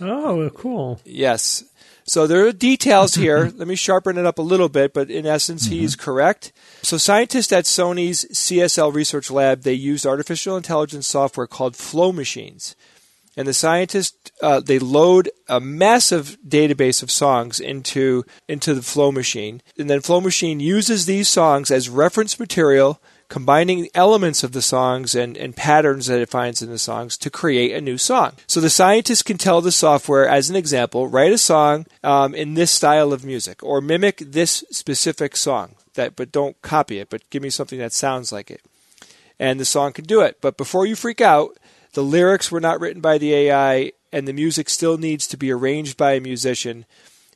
B: Oh, cool.
D: Yes. So there are details here. Let me sharpen it up a little bit, but in essence, he's correct. So scientists at Sony's CSL Research Lab, they used artificial intelligence software called Flow Machines. And the scientists, uh, they load a massive database of songs into, into the Flow Machine. And then Flow Machine uses these songs as reference material combining elements of the songs and, and patterns that it finds in the songs to create a new song. So the scientists can tell the software, as an example, write a song um, in this style of music or mimic this specific song. That, but don't copy it. But give me something that sounds like it, and the song can do it. But before you freak out, the lyrics were not written by the AI, and the music still needs to be arranged by a musician,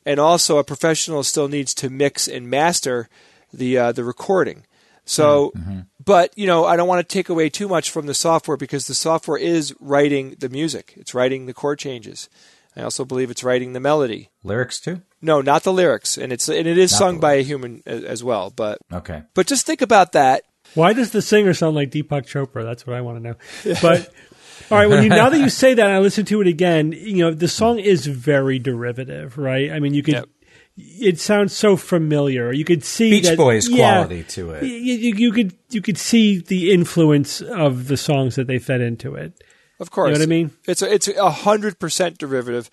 D: and also a professional still needs to mix and master the uh, the recording. So, but you know, I don't want to take away too much from the software because the software is writing the music. It's writing the chord changes. I also believe it's writing the melody.
E: Lyrics too?
D: No, not the lyrics, and it's and it is
E: Not
D: sung by a human as well. But
E: Okay.
D: but just think about that.
B: Why does the singer sound like Deepak Chopra? That's what I want to know. But all right, when you now that you say that, and I listen to it again. You know, the song is very derivative, right? I mean, you could.
D: Yep.
B: It sounds so familiar. You could see
E: Beach
B: that,
E: Boys
B: yeah,
E: quality to it.
B: You, you, you could you could see the influence of the songs that they fed into it.
D: Of course,
B: You know what I mean?
D: It's a, it's a hundred percent derivative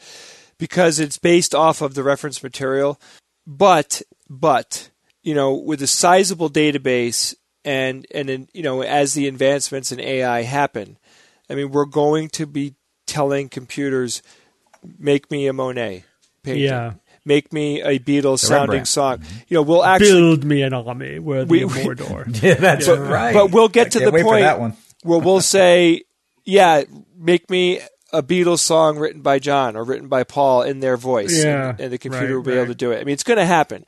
D: because it's based off of the reference material. But but you know, with a sizable database and and in, you know, as the advancements in AI happen, I mean, we're going to be telling computers, make me a Monet painting,
B: Yeah.
D: make me a Beatles sounding
E: Rembrandt.
D: song. You know, we'll actually
B: Build me an army worthy
D: the
B: of
D: we-
B: Mordor.
E: Yeah, that's right.
D: but we'll get
E: I
D: to the point
E: that one.
D: where we'll say, yeah, make me a Beatles song written by John or written by Paul in their voice.
B: Yeah,
D: and, and the computer
B: right,
D: will be able to do it. I mean, it's going to happen.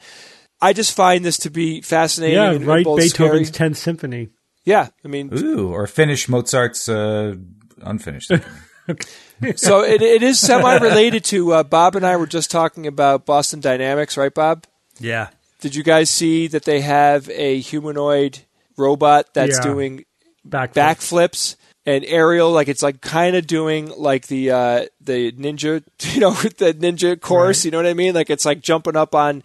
D: I just find this to be fascinating.
B: yeah,
D: and,
B: write
D: and
B: Beethoven's
D: scary.
B: Tenth Symphony.
D: Yeah, I mean,
E: Ooh, or finish Mozart's uh, unfinished.
D: so it, it is semi-related to uh, Bob and I were just talking about Boston Dynamics, right, Bob?
C: Yeah.
D: Did you guys see that they have a humanoid robot that's
B: Yeah.
D: doing
B: Back
D: backflips and aerial like it's like kind of doing like the uh the ninja you know the ninja course you know what i mean like it's like jumping up on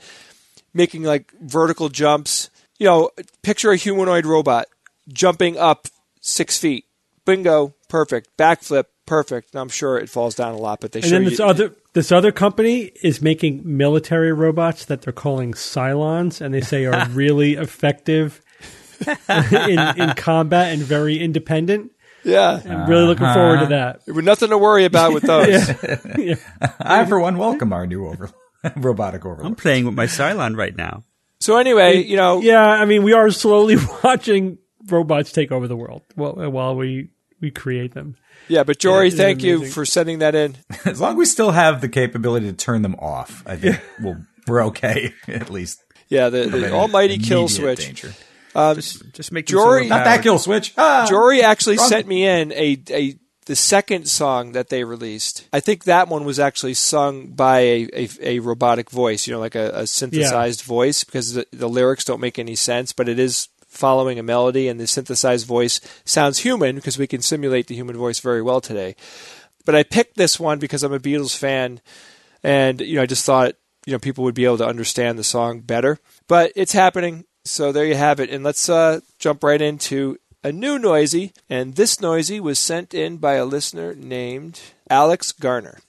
D: making like vertical jumps you know picture a humanoid robot jumping up six feet bingo perfect backflip perfect And i'm sure it falls down a lot but they
B: And
D: show
B: then
D: you
B: this other this other company is making military robots that they're calling Cylons, and they say are really effective in, in combat and very independent.
D: yeah
B: I'm really looking forward to uh-huh. that.
D: There was nothing to worry about with those
E: I, for one, welcome our new over- robotic overlord.
C: I'm playing with my Cylon right now.
D: so anyway you know
B: Yeah, I mean, we are slowly watching robots take over the world while, while we we create them.
D: yeah but jory
B: it's
D: thank you for sending that in
E: As long as we still have the capability to turn them off, I think we'll, we're okay, at least.
D: yeah the, the almighty kill switch
E: danger.
C: Just, just make
D: Jory-
E: Not that kill switch. Ah!
D: Jory actually
E: Wrong.
D: sent me in a, a the second song that they released. I think that one was actually sung by a, a, a robotic voice, you know, like a, a synthesized voice, because the, the lyrics don't make any sense, but it is following a melody, and the synthesized voice sounds human because we can simulate the human voice very well today. But I picked this one because I'm a Beatles fan, and you know, I just thought you know people would be able to understand the song better. But it's happening, so there you have it. And let's uh, jump right into a new noisy. And this noisy was sent in by a listener named Alex Garner.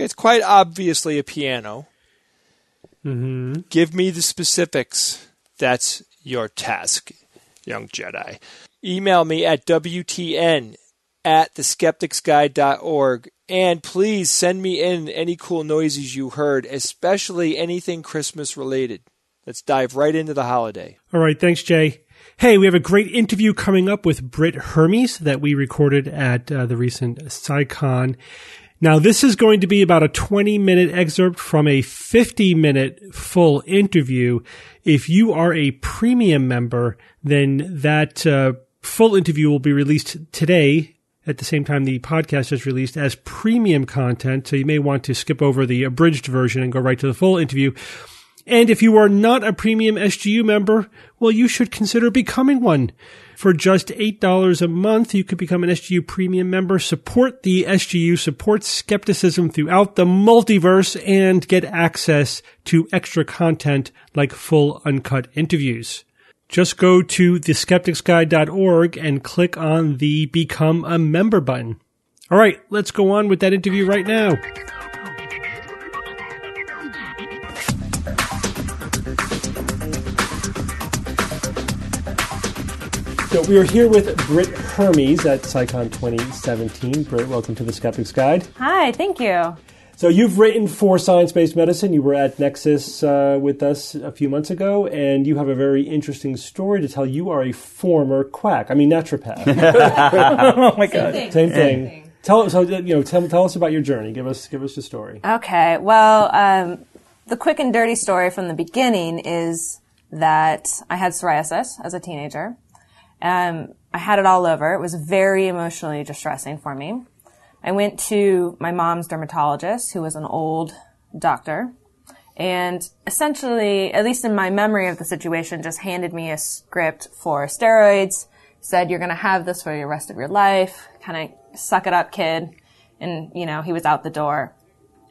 D: It's quite obviously a piano.
B: Mm-hmm.
D: Give me the specifics. That's your task, young Jedi. Email me at WTN at theskepticsguide.org. And please send me in any cool noises you heard, especially anything Christmas related. Let's dive right into the holiday.
B: All right, thanks, Jay. Hey, we have a great interview coming up with Britt Hermes that we recorded at uh, the recent CSICon. Now, this is going to be about a 20 minute excerpt from a 50 minute full interview. If you are a premium member, then that uh, full interview will be released today at the same time the podcast is released as premium content. So you may want to skip over the abridged version and go right to the full interview. And if you are not a premium SGU member, well, you should consider becoming one. For just $8 a month, you could become an SGU premium member, support the SGU, support skepticism throughout the multiverse, and get access to extra content like full uncut interviews. Just go to theskepticsguide.org and click on the Become a Member button. All right, let's go on with that interview right now. So we are here with Britt Hermes at CSICon 2017. Britt, welcome to the Skeptics Guide.
F: Hi, thank you.
B: So you've written for Science Based Medicine. You were at NECSS uh, with us a few months ago, and you have a very interesting story to tell. You are a former quack. I mean, naturopath. oh my god, same thing. Tell so you know tell, tell us about your journey. Give us give us the story.
F: Okay, well, um, the quick and dirty story from the beginning is that I had psoriasis as a teenager. Um, I had it all over. It was very emotionally distressing for me. I went to my mom's dermatologist, who was an old doctor, and essentially, at least in my memory of the situation, just handed me a script for steroids, said, you're gonna have this for the rest of your life, kind of suck it up, kid. And, you know, he was out the door.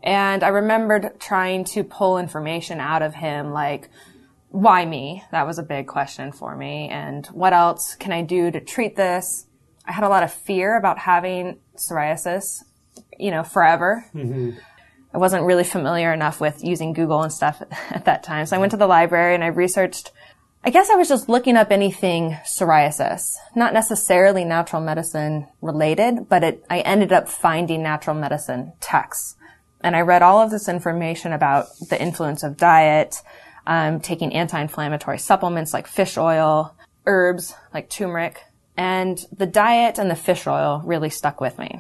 F: And I remembered trying to pull information out of him, like, why me? That was a big question for me. And what else can I do to treat this? I had a lot of fear about having psoriasis, you know, forever. Mm-hmm. I wasn't really familiar enough with using Google and stuff at that time. So I went to the library and I researched, I guess I was just looking up anything psoriasis, not necessarily natural medicine related, but it, I ended up finding natural medicine texts. And I read all of this information about the influence of diet, um, taking anti-inflammatory supplements like fish oil, herbs like turmeric, and the diet and the fish oil really stuck with me.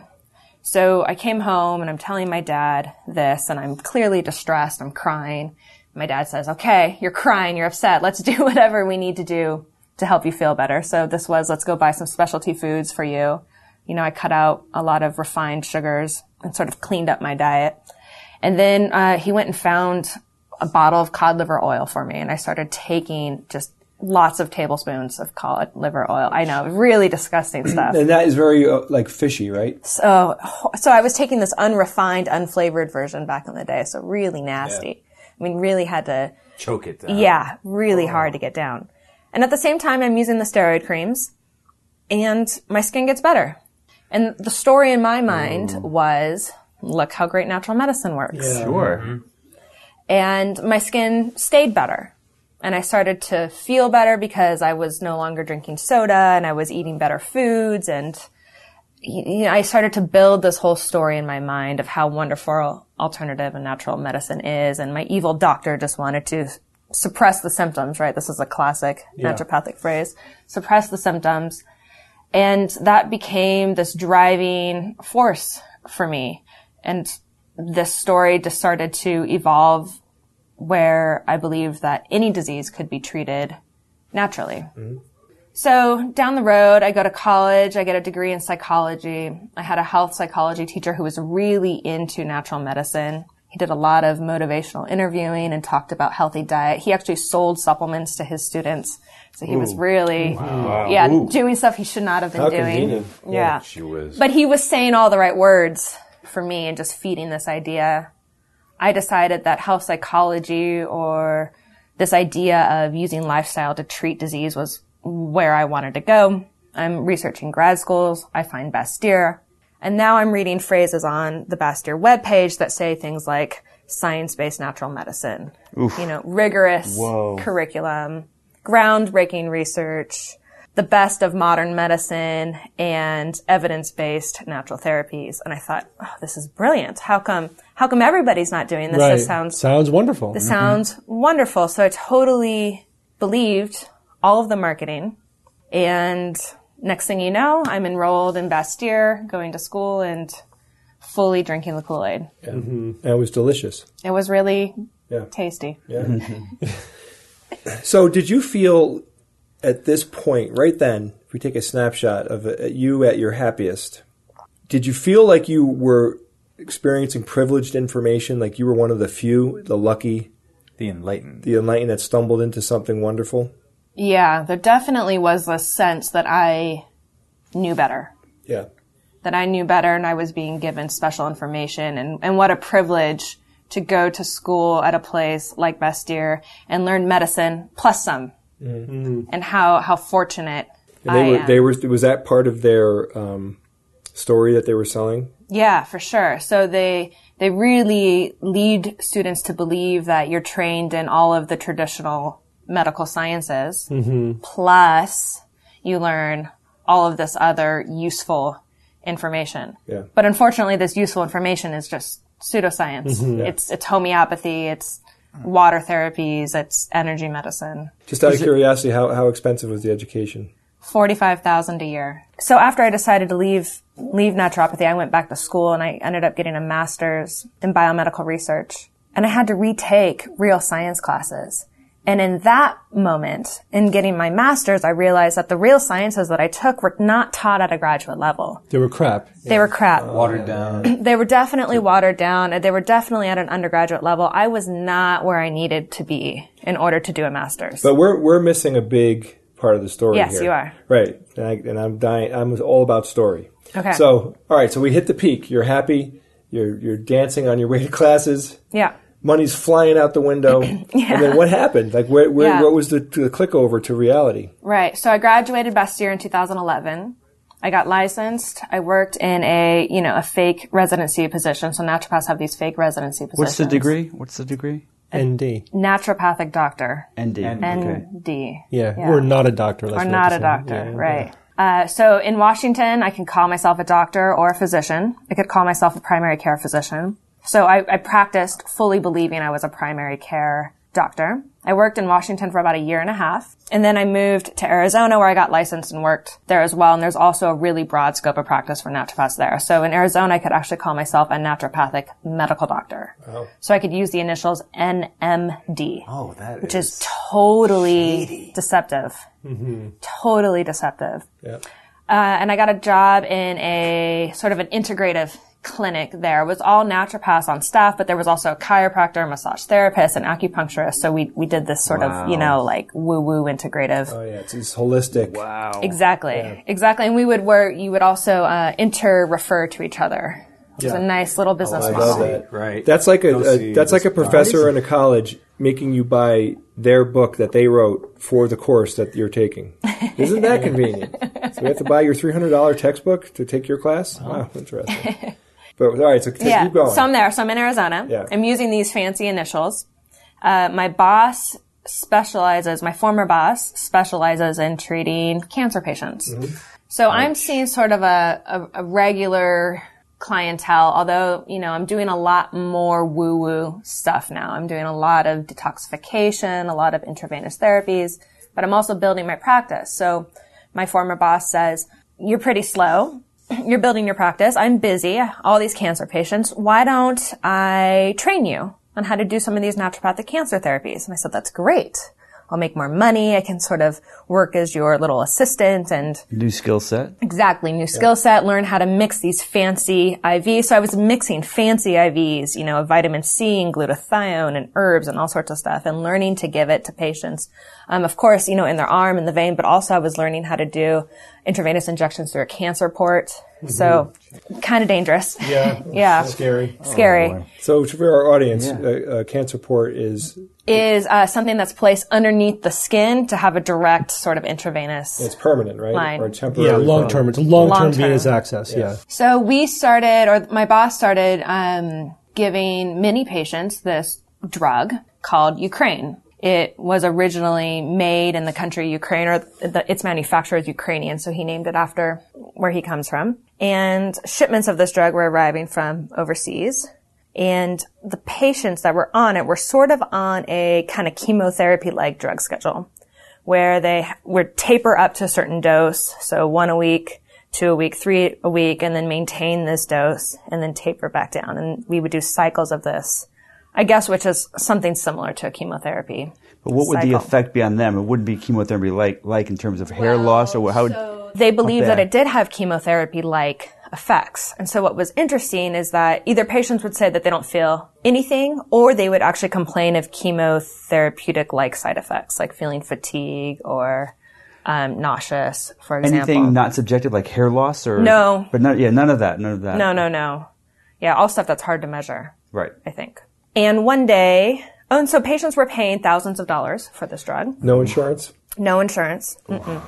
F: So I came home and I'm telling my dad this and I'm clearly distressed. I'm crying. My dad says, okay, you're crying. You're upset. Let's do whatever we need to do to help you feel better. So this was, let's go buy some specialty foods for you. You know, I cut out a lot of refined sugars and sort of cleaned up my diet. And then, uh, he went and found a bottle of cod liver oil for me and I started taking just lots of tablespoons of cod liver oil. I know, really disgusting stuff.
G: And that is very uh, like fishy, right?
F: So, so I was taking this unrefined, unflavored version back in the day. So really nasty. I mean, really had to,
E: Choke it down.
F: yeah, really hard to get down. And at the same time, I'm using the steroid creams and my skin gets better. And the story in my mind was, look how great natural medicine works.
E: Sure.
F: And my skin stayed better. And I started to feel better because I was no longer drinking soda and I was eating better foods and you know, I started to build this whole story in my mind of how wonderful alternative and natural medicine is. And my evil doctor just wanted to suppress the symptoms, right? This is a classic naturopathic phrase. Suppress the symptoms. And that became this driving force for me. And this story just started to evolve where I believe that any disease could be treated naturally. Mm-hmm. So down the road, I go to college, I get a degree in psychology. I had a health psychology teacher who was really into natural medicine. He did a lot of motivational interviewing and talked about healthy diet. He actually sold supplements to his students. So he was really, yeah, doing stuff he should not have been
G: How
F: doing.
G: convenient.
F: Yeah.
E: She was.
F: But he was saying all the right words for me and just feeding this idea. I decided that health psychology or this idea of using lifestyle to treat disease was where I wanted to go. I'm researching grad schools. I find Bastyr. And now I'm reading phrases on the Bastyr webpage that say things like science-based natural medicine, you know, rigorous curriculum, groundbreaking research, the best of modern medicine and evidence-based natural therapies. And I thought, oh, this is brilliant. How come, how come everybody's not doing this?
G: Right.
F: This sounds
G: sounds wonderful.
F: this mm-hmm. sounds wonderful. So I totally believed all of the marketing. And next thing you know, I'm enrolled in Bastyr, going to school and fully drinking the Kool-Aid. Mm-hmm.
G: And it was delicious.
F: It was really
G: Yeah.
F: tasty. Mm-hmm.
G: So, did you feel at this point, right then, if we take a snapshot of uh, you at your happiest, did you feel like you were experiencing privileged information, like you were one of the few, the lucky,
E: The enlightened.
G: the enlightened that stumbled into something wonderful?
F: Yeah, there definitely was a sense that I knew better.
G: Yeah.
F: That I knew better and I was being given special information and, and what a privilege to go to school at a place like Bastyr and learn medicine plus some. Mm-hmm. And how, how fortunate
G: And they
F: I
G: were,
F: am.
G: they were, was that part of their um, story that they were selling?
F: Yeah, for sure. So they they really lead students to believe that you're trained in all of the traditional medical sciences, mm-hmm. plus you learn all of this other useful information.
G: Yeah.
F: But unfortunately, this useful information is just pseudoscience. Mm-hmm. It's it's homeopathy. It's water therapies. It's energy medicine.
G: Just out of curiosity, how, how expensive was the education?
F: Forty-five thousand a year. So after I decided to leave leave naturopathy, I went back to school and I ended up getting a master's in biomedical research. And I had to retake real science classes. And in that moment, in getting my master's, I realized that the real sciences that I took were not taught at a graduate level.
G: They were crap.
F: They were crap.
E: Uh, watered down.
F: They were definitely watered down. They were definitely at an undergraduate level. I was not where I needed to be in order to do a master's.
G: But we're we're missing a big part of the story.
F: Yes,
G: here.
F: you are.
G: Right, and, I, and I'm dying. I'm all about story.
F: Okay.
G: So, all right. So we hit the peak. You're happy. You're you're dancing on your way to classes.
F: yeah.
G: Money's flying out the window. yeah. And then what happened? Like, where, where
F: Yeah.
G: what was the, the click over to reality?
F: Right. So I graduated Bastyr in 2011. I got licensed. I worked in a, you know, a fake residency position. So naturopaths have these fake residency positions.
C: What's the degree? What's the degree?
G: ND.
F: Naturopathic doctor.
C: ND. okay.
F: ND.
G: Yeah.
F: Yeah.
G: We're not a doctor. Let's
F: Or
G: make
F: not a doctor.
G: Yeah,
F: right. Uh, so in Washington, I can call myself a doctor or a physician. I could call myself a primary care physician. So I, I practiced fully believing I was a primary care doctor. I worked in Washington for about a year and a half. And then I moved to Arizona where I got licensed and worked there as well. And there's also a really broad scope of practice for naturopaths there. So in Arizona, I could actually call myself a naturopathic medical doctor. So I could use the initials NMD.
E: Oh, that
F: Which is totally deceptive. Totally deceptive.
G: Yeah.
F: Uh, and I got a job in a sort of an integrative clinic there. Was all naturopaths on staff, but there was also a chiropractor, massage therapist, and acupuncturist. So we, we did this sort of, you know, like woo woo integrative.
G: Oh, yeah. It's, it's holistic.
C: Wow.
F: Exactly. Exactly. And we would work, you would also, uh, inter refer to each other. It was
G: Yeah.
F: a nice little business
G: I
F: model.
G: love that.
E: Right.
G: That's like a, a that's like a
E: this
G: professor in a college making you buy their book that they wrote for the course that you're taking. Isn't that convenient? So you have to buy your three hundred dollar textbook to take your class. Wow, interesting. But all right, so
F: yeah.
G: keep going.
F: So I'm there. So I'm in Arizona.
G: Yeah.
F: I'm using these fancy initials. Uh, my boss specializes, my former boss specializes in treating cancer patients.
G: Mm-hmm.
F: So I'm seeing sort of a, a, a regular clientele, although, you know, I'm doing a lot more woo woo stuff now. I'm doing a lot of detoxification, a lot of intravenous therapies, but I'm also building my practice. So my former boss says, you're pretty slow. You're building your practice. I'm busy. All these cancer patients. Why don't I train you on how to do some of these naturopathic cancer therapies? And I said, that's great. I'll make more money. I can sort of work as your little assistant and
C: New skill set.
F: Exactly. New skill set, learn how to mix these fancy IVs. So I was mixing fancy IVs, you know, vitamin C and glutathione and herbs and all sorts of stuff and learning to give it to patients. Um, of course, you know, in their arm, in the vein, but also I was learning how to do intravenous injections through a cancer port. So kind of dangerous.
G: yeah,
F: Yeah.
G: scary.
F: Scary.
G: So for our audience, uh, uh, cancer port is
F: Is uh, something that's placed underneath the skin to have a direct sort of intravenous.
G: it's permanent, right?
F: Line.
G: Or temporary.
H: Yeah, long term. It's long term venous access. Yeah.
F: So we started, or my boss started, um, giving many patients this drug called Ukrain. It was originally made in the country Ukraine, or the, its manufacturer is Ukrainian, so he named it after where he comes from. And shipments of this drug were arriving from overseas. And the patients that were on it were sort of on a kind of chemotherapy-like drug schedule where they would taper up to a certain dose. So one a week, two a week, three a week, and then maintain this dose and then taper back down. And we would do cycles of this. I guess, which is something similar to chemotherapy.
C: But what would the effect be on them? It wouldn't be chemotherapy like like in terms of hair loss or how? would-
F: They believe that it did have chemotherapy like effects. And so what was interesting is that either patients would say that they don't feel anything or they would actually complain of chemotherapeutic like side effects, like feeling fatigue or um, nauseous, for example.
C: anything not subjective like hair loss or
F: No.
C: But not, yeah, none of that. None of that.
F: no, no, no. Yeah, all stuff that's hard to measure.
C: Right.
F: I think. And one day, oh, and so patients were paying thousands of dollars for this drug.
G: No insurance.
F: No insurance. Mm-mm.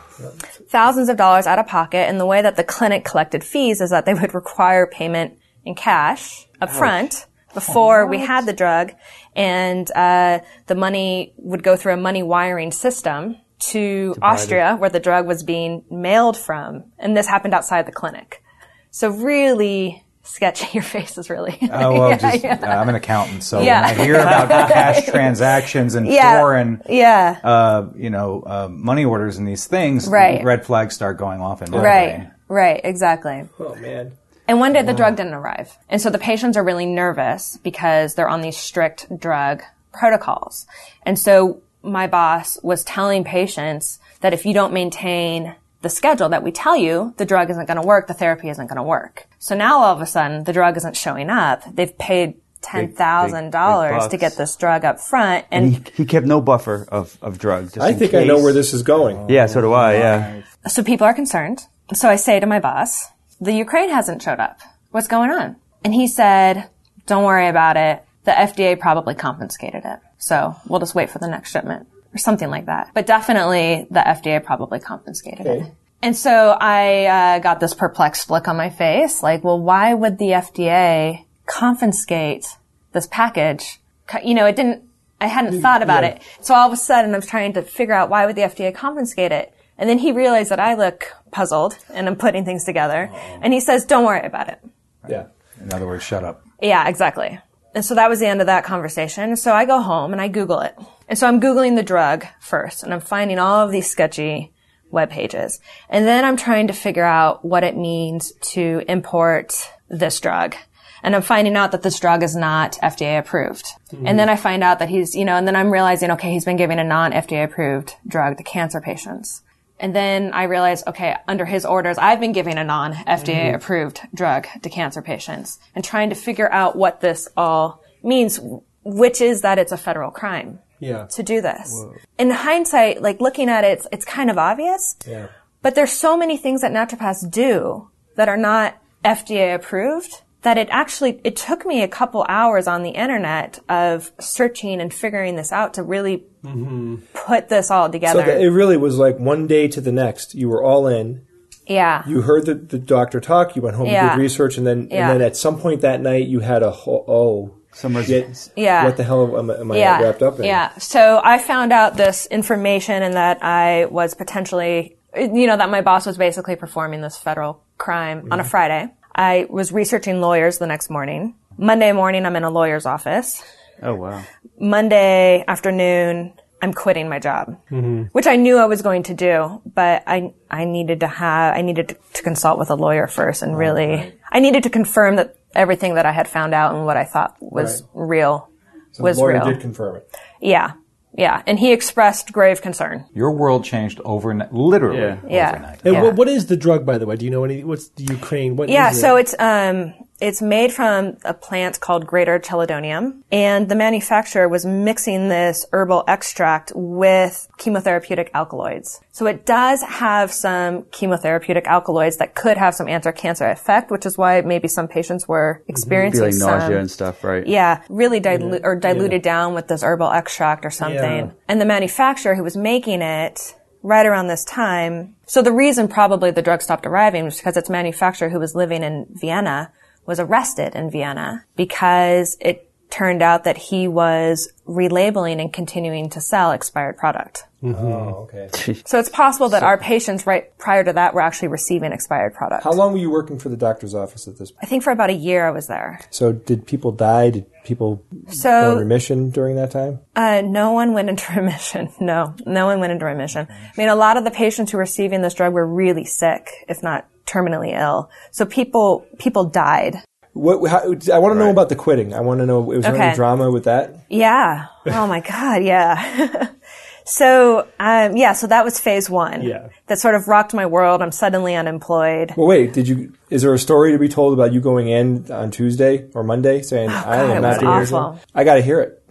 F: Thousands of dollars out of pocket. And the way that the clinic collected fees is that they would require payment in cash up front before we had the drug. And uh, the money would go through a money wiring system to Austria, where the drug was being mailed from. And this happened outside the clinic. So really sketchy. Your face is really.
E: Oh well,
F: Yeah,
E: just
F: yeah.
E: uh, I'm an accountant, so
F: Yeah.
E: when I hear about cash transactions and
F: Yeah.
E: foreign,
F: Yeah.
E: uh, you know, uh, money orders and these things,
F: Right.
E: red flags start going off in my
F: Right.
E: brain.
F: Right. Exactly.
G: Oh man.
F: And one day the drug didn't arrive. And so the patients are really nervous because they're on these strict drug protocols. And so my boss was telling patients that if you don't maintain the schedule that we tell you, the drug isn't going to work, the therapy isn't going to work. So now all of a sudden the drug isn't showing up. They've paid $10,000 to get this drug up front and
C: And he, he kept no buffer of, of drugs. just
G: I
C: in
G: think I know where this is going.
C: Yeah, so do I. Yeah.
F: So people are concerned. So I say to my boss, the Ukrain hasn't showed up. What's going on? And he said, don't worry about it. The FDA probably confiscated it. So we'll just wait for the next shipment or something like that. But definitely the FDA probably confiscated it. And so I uh, got this perplexed look on my face, like, well, why would the FDA confiscate this package? You know, it didn't. I hadn't thought about it. So all of a sudden, I was trying to figure out why would the FDA confiscate it. And then he realized that I look puzzled and I'm putting things together. And he says, "Don't worry about it."
G: Yeah.
E: In other words, shut up.
F: Yeah, exactly. And so that was the end of that conversation. So I go home and I Google it. And so I'm Googling the drug first and I'm finding all of these sketchy web pages. And then I'm trying to figure out what it means to import this drug. And I'm finding out that this drug is not FDA approved. Mm-hmm. And then I find out that he's, you know, and then I'm realizing, okay, he's been giving a non-FDA approved drug to cancer patients. And then I realize, okay, under his orders, I've been giving a non-FDA mm-hmm. approved drug to cancer patients and trying to figure out what this all means, which is that it's a federal crime
G: Yeah.
F: to do this. In hindsight, like looking at it, it's, it's kind of obvious,
G: Yeah.
F: but there's so many things that naturopaths do that are not FDA approved that it actually, it took me a couple hours on the internet of searching and figuring this out to really mm-hmm. put this all together.
G: that it really was like one day to the next. You were all in.
F: yeah.
G: You heard the, the doctor talk. You went home,
F: Yeah.
G: did research, and then
F: Yeah.
G: and then at some point that night you had a whole oh
C: Some res-
G: shit.
F: Yeah.
G: What the hell am, I- am I
F: yeah.
G: wrapped up in?
F: Yeah. So I found out this information and that I was potentially, you know, that my boss was basically performing this federal crime on a mm-hmm. Friday. I was researching lawyers the next morning. Monday morning, I'm in a lawyer's office.
C: Oh wow.
F: Monday afternoon, I'm quitting my job, mm-hmm. which I knew I was going to do, but I, I needed to have, I needed to, to consult with a lawyer first and really, I needed to confirm that everything that I had found out and what I thought was real
G: So
F: was
G: the lawyer
F: real.
G: did confirm it.
F: Yeah. Yeah. And he expressed grave concern.
E: Your world changed overnight, literally
C: Yeah.
F: Yeah.
E: overnight.
H: And
F: Yeah.
H: what, what is the drug, by the way? Do you know any? What's the Ukrain? What
F: Yeah.
H: is
F: So
H: it?
F: it's, um, it's made from a plant called Greater Chelidonium. And the manufacturer was mixing this herbal extract with chemotherapeutic alkaloids. So it does have some chemotherapeutic alkaloids that could have some anti-cancer effect, which is why maybe some patients were mhm. experiencing
C: Feeling
F: some
C: nausea and stuff, right?
F: Yeah, really dilute or diluted down with this herbal extract or something.
H: Yeah.
F: And the manufacturer who was making it right around this time. So the reason probably the drug stopped arriving was because its manufacturer who was living in Vienna was arrested in Vienna because it turned out that he was relabeling and continuing to sell expired product.
G: Oh, okay.
F: So it's possible that our patients right prior to that were actually receiving expired product.
G: How long were you working for the doctor's office at this point?
F: I think for about a year I was there.
G: So did people die? Did people go in
F: So
G: remission during that time?
F: uh, no one went into remission. No, no one went into remission. I mean, a lot of the patients who were receiving this drug were really sick, if not terminally ill. So people people died.
G: What? How, I want to know about the quitting. I want to know. Was there any drama with that?
F: Yeah. Oh my God. Yeah. so, um, yeah, so that was phase one.
H: Yeah.
F: That sort of rocked my world. I'm suddenly unemployed.
G: Well, wait. Did you? Is there a story to be told about you going in on Tuesday or Monday saying, "I
F: Oh, God,
G: am
F: it
G: not
F: was
G: here"?
F: awful.
G: I got to hear it.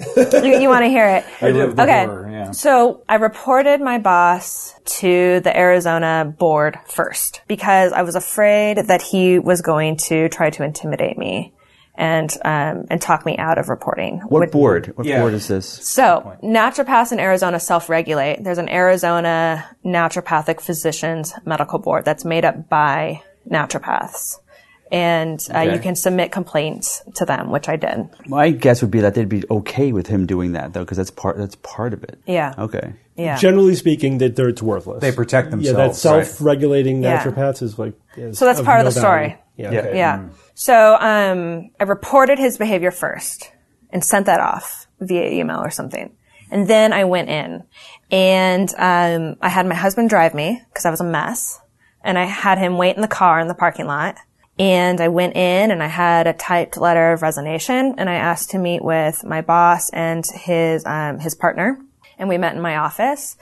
F: you, you want to hear it?
E: I lived the
F: Okay.
E: horror, yeah.
F: So I reported my boss to the Arizona board first because I was afraid that he was going to try to intimidate me and um, and talk me out of reporting.
I: What
F: Which-
I: board? What
E: Yeah.
I: board is this?
F: So, naturopaths in Arizona self-regulate. There's an Arizona naturopathic physicians medical board that's made up by naturopaths. And uh, you can submit complaints to them, which I did.
I: My guess would be that they'd be okay with him doing that though, because that's part that's part of it.
F: Yeah.
I: Okay.
F: Yeah.
H: Generally speaking, that they're, it's worthless.
E: They protect themselves.
H: Yeah, that self-regulating
F: Yeah.
H: naturopaths is like. is
F: So that's
H: of
F: part of
H: no
F: the story.
H: value. Yeah.
I: Yeah.
H: okay.
F: Yeah. So um, I reported his behavior first and sent that off via email or something. And then I went in and um, I had my husband drive me because I was a mess. And I had him wait in the car in the parking lot. And I went in and I had a typed letter of resignation and I asked to meet with my boss and his, um, his partner. And we met in my office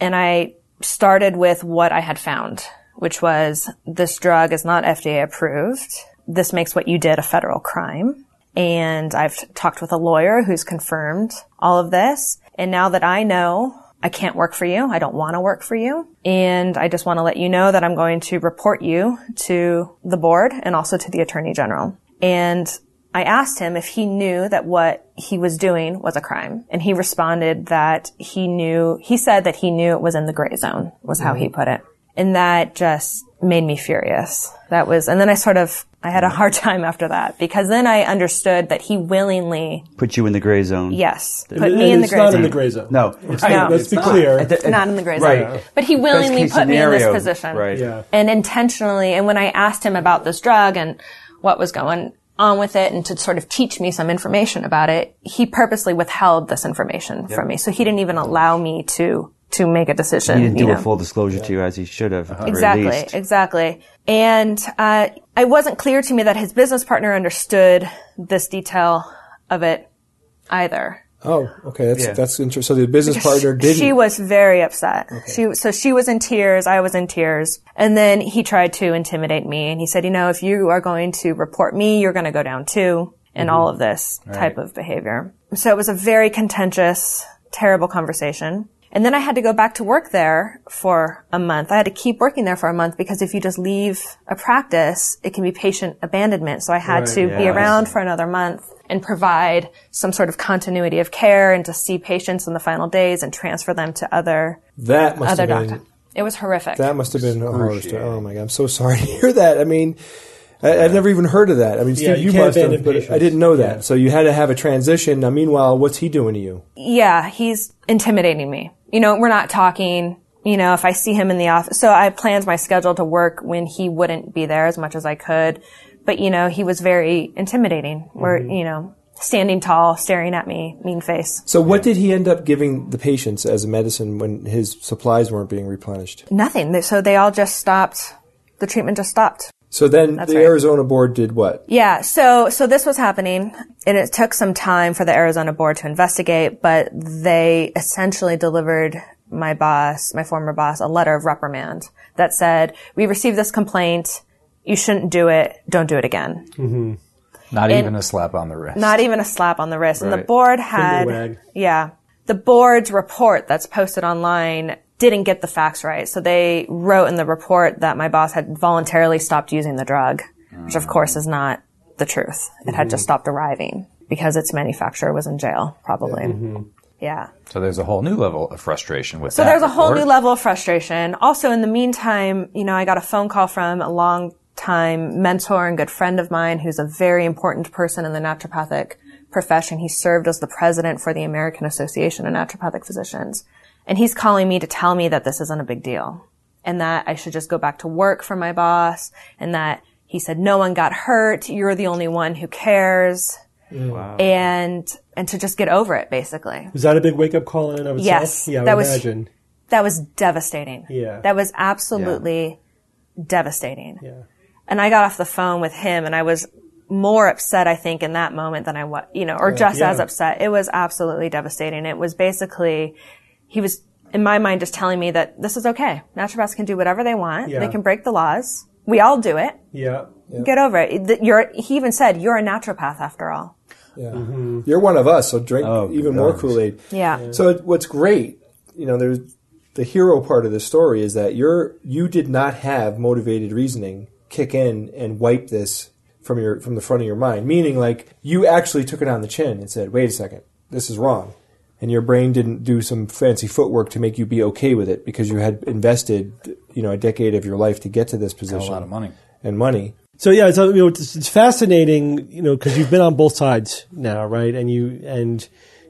F: and I started with what I had found, which was this drug is not FDA approved. This makes what you did a federal crime. And I've talked with a lawyer who's confirmed all of this. And now that I know I can't work for you, I don't want to work for you. And I just want to let you know that I'm going to report you to the board and also to the attorney general. And I asked him if he knew that what he was doing was a crime. And he responded that he knew, he said that he knew it was in the gray zone, was how he mm-hmm. put it. And that just made me furious. That was, and then I sort of, I had a hard time after that because then I understood that he willingly,
I: Put you in the gray zone.
F: yes, put
H: And
F: me in the
H: it's
F: gray
H: not
F: zone.
H: in the gray zone.
I: No.
F: No.
H: Let's be clear.
F: Not in the gray zone.
I: Right.
F: But he willingly put
I: case
F: me in this position.
I: Right.
H: Yeah.
F: and intentionally. And when I asked him about this drug and what was going on with it and to sort of teach me some information about it, he purposely withheld this information from me. So he didn't even allow me to, to make a decision.
I: He didn't
F: you
I: do
F: know.
I: a full disclosure to you as he should have. at the very
F: Exactly,
I: least.
F: exactly. And uh, it wasn't clear to me that his business partner understood this detail of it either.
G: Oh, okay. That's
I: Yeah.
G: that's interesting. So the business partner didn't.
F: She was very upset. She so she was in tears. I was in tears. And then he tried to intimidate me, and he said, "You know, if you are going to report me, you're going to go down too." And all of this type of behavior. So it was a very contentious, terrible conversation. And then I had to go back to work there for a month. I had to keep working there for a month because if you just leave a practice, it can be patient abandonment. So I had to be around for another month and provide some sort of continuity of care and to see patients in the final days and transfer them to other
G: that must
F: other
G: have been
F: doctors. It was horrific.
G: that must have been a horror story. Oh my god, I'm so sorry to hear that. I mean. I, I've never even heard of that. I mean, Steve,
H: Yeah,
G: you,
H: you
G: must have,
H: abandon
G: but
H: patients.
G: I didn't know that.
H: Yeah.
G: So you had to have a transition. Now, meanwhile, what's he doing to you?
F: yeah, he's intimidating me. You know, we're not talking. You know, if I see him in the office, so I planned my schedule to work when he wouldn't be there as much as I could. But you know, he was very intimidating. Where
G: Mm-hmm.
F: you know, standing tall, staring at me, mean face.
G: So, what did he end up giving the patients as a medicine when his supplies weren't being replenished?
F: Nothing. So they all just stopped. The treatment just stopped.
G: So then
F: That's
G: the
F: right.
G: Arizona board did what?
F: Yeah, so so this was happening, and it took some time for the Arizona board to investigate, but they essentially delivered my boss, my former boss, a letter of reprimand that said, "We received this complaint. You shouldn't do it. Don't do it again." Mm-hmm.
E: Not
F: And-
E: even a slap on the wrist.
F: Not even a slap on the wrist. And the board had, yeah, the board's report that's posted online didn't get the facts right. So they wrote in the report that my boss had voluntarily stopped using the drug, which of course is not the truth. It had just stopped arriving because its manufacturer was in jail, probably. Mm-hmm. Yeah.
E: So there's a whole new level of frustration with
F: So
E: that.
F: So there's a whole
E: report.
F: new level of frustration. Also, in the meantime, you know, I got a phone call from a long time mentor and good friend of mine who's a very important person in the naturopathic profession. He served as the president for the American Association of Naturopathic Physicians. And he's calling me to tell me that this isn't a big deal and that I should just go back to work for my boss and that he said, no one got hurt. You're the only one who cares. Mm. Wow. And, and to just get over it, basically.
B: Was that a big wake up call in and of itself?
F: Yes,
B: Yeah, I
F: that
B: would
F: was-
B: imagine.
F: That was devastating.
B: Yeah.
F: That was absolutely devastating.
B: Yeah.
F: And I got off the phone with him and I was more upset, I think, in that moment than I was, you know, or just
B: yeah.
F: as upset. It was absolutely devastating. It was basically, he was, in my mind, just telling me that this is okay. Naturopaths can do whatever they want.
B: Yeah.
F: They can break the laws. We all do it.
B: Yeah.
F: Get over it. You're, he even said, you're a naturopath after all.
G: Yeah.
B: Mm-hmm.
G: You're one of us, so drink
I: Oh,
G: even
I: good
G: more. Kool Aid.
F: Yeah.
G: So what's great, you know, there's the hero part of the story is that you're you did not have motivated reasoning kick in and wipe this from your from the front of your mind. Meaning, like you actually took it on the chin and said, "Wait a second, this is wrong," and your brain didn't do some fancy footwork to make you be okay with it because you had invested, you know, a decade of your life to get to this
E: Got
G: position
E: a lot of money.
G: and money.
B: So yeah, so you know, it's, it's fascinating, you know, because you've been on both sides now, right? And you and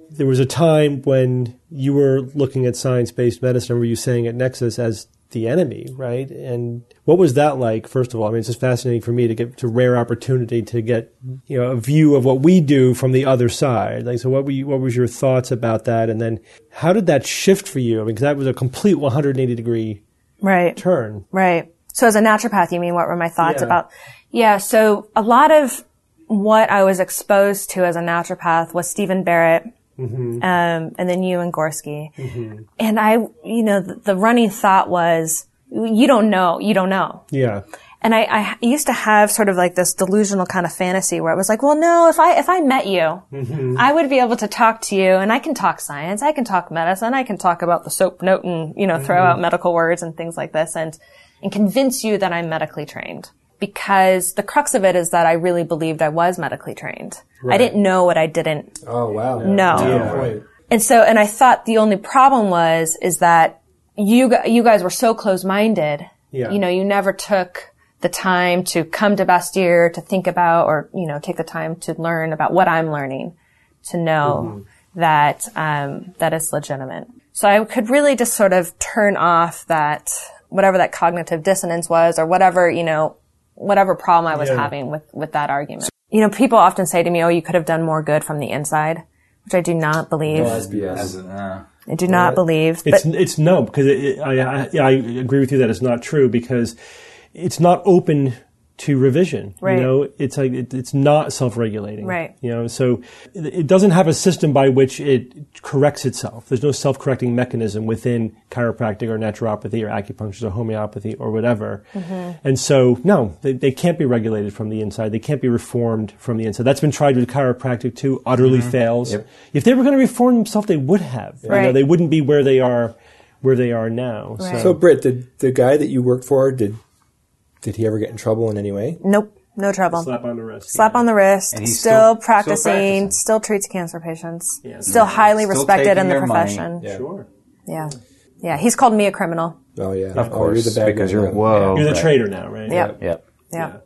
B: there was a time when you were looking at science-based medicine. Were you saying at NECSS as the enemy, right? And what was that like? First of all, I mean, it's just fascinating for me to get to rare opportunity to get you know a view of what we do from the other side. Like, so what were you, what was your thoughts about that? And then how did that shift for you? I mean, because that was a complete 180 degree
F: Right.
B: turn.
F: Right. So as a naturopath, you mean what were my thoughts
B: Yeah.
F: about? Yeah. So a lot of what I was exposed to as a naturopath was Stephen Barrett, Mm-hmm. um, and then you and Gorski. Mm-hmm. And I, you know, the, the running thought was, you don't know, you don't know.
B: Yeah.
F: And I, I used to have sort of like this delusional kind of fantasy where it was like, well, no, if I, if I met you, mm-hmm. I would be able to talk to you and I can talk science, I can talk medicine, I can talk about the soap note and, you know, throw out medical words and things like this and, and convince you that I'm medically trained. Because the crux of it is that I really believed I was medically trained. I didn't know what I didn't
G: Oh wow!
F: know.
G: Yeah, right.
F: And so, and I thought the only problem was, is that you, you guys were so close-minded.
B: Yeah.
F: You know, you never took the time to come to Bastyr to think about or, you know, take the time to learn about what I'm learning to know that, um, that it's legitimate. So I could really just sort of turn off that, whatever that cognitive dissonance was or whatever, you know, whatever problem I was
B: Yeah.
F: having with, with that argument. You know, people often say to me, oh, you could have done more good from the inside, which I do not believe.
G: That's BS.
E: Uh,
F: I do not believe.
B: It's
F: But
B: it's no because it, it, I, I I agree with you that it's not true because it's not open to revision.
F: Right.
B: You know, it's like it, it's not self-regulating.
F: Right.
B: You know, so it, it doesn't have a system by which it corrects itself. There's no self-correcting mechanism within chiropractic or naturopathy or acupuncture or homeopathy or whatever.
F: Mm-hmm.
B: And so, no, they, they can't be regulated from the inside. They can't be reformed from the inside. That's been tried with chiropractic too. Utterly fails. If they were going to reform themselves, they would have. You know,
F: Right.
B: they wouldn't be where they are, where they are now.
F: Right.
G: So, Britt, did the guy that you worked for did did he ever get in trouble in any way?
F: nope, no trouble.
B: slap on the wrist.
F: Slap on the wrist.
E: And he's
F: Still,
E: still-
F: practicing,
E: still practicing.
F: Still treats cancer patients.
B: Yeah.
F: Still highly
E: Still
F: respected in the profession.
G: Yeah.
B: Sure.
F: Yeah. Yeah. He's called me a criminal.
G: Oh yeah,
E: Of
G: Oh,
E: course,
G: you're the bad
E: because you're.
I: Whoa.
B: You're the
I: Right.
B: trader now, right?
F: Yep.
I: Yep.
F: Yeah.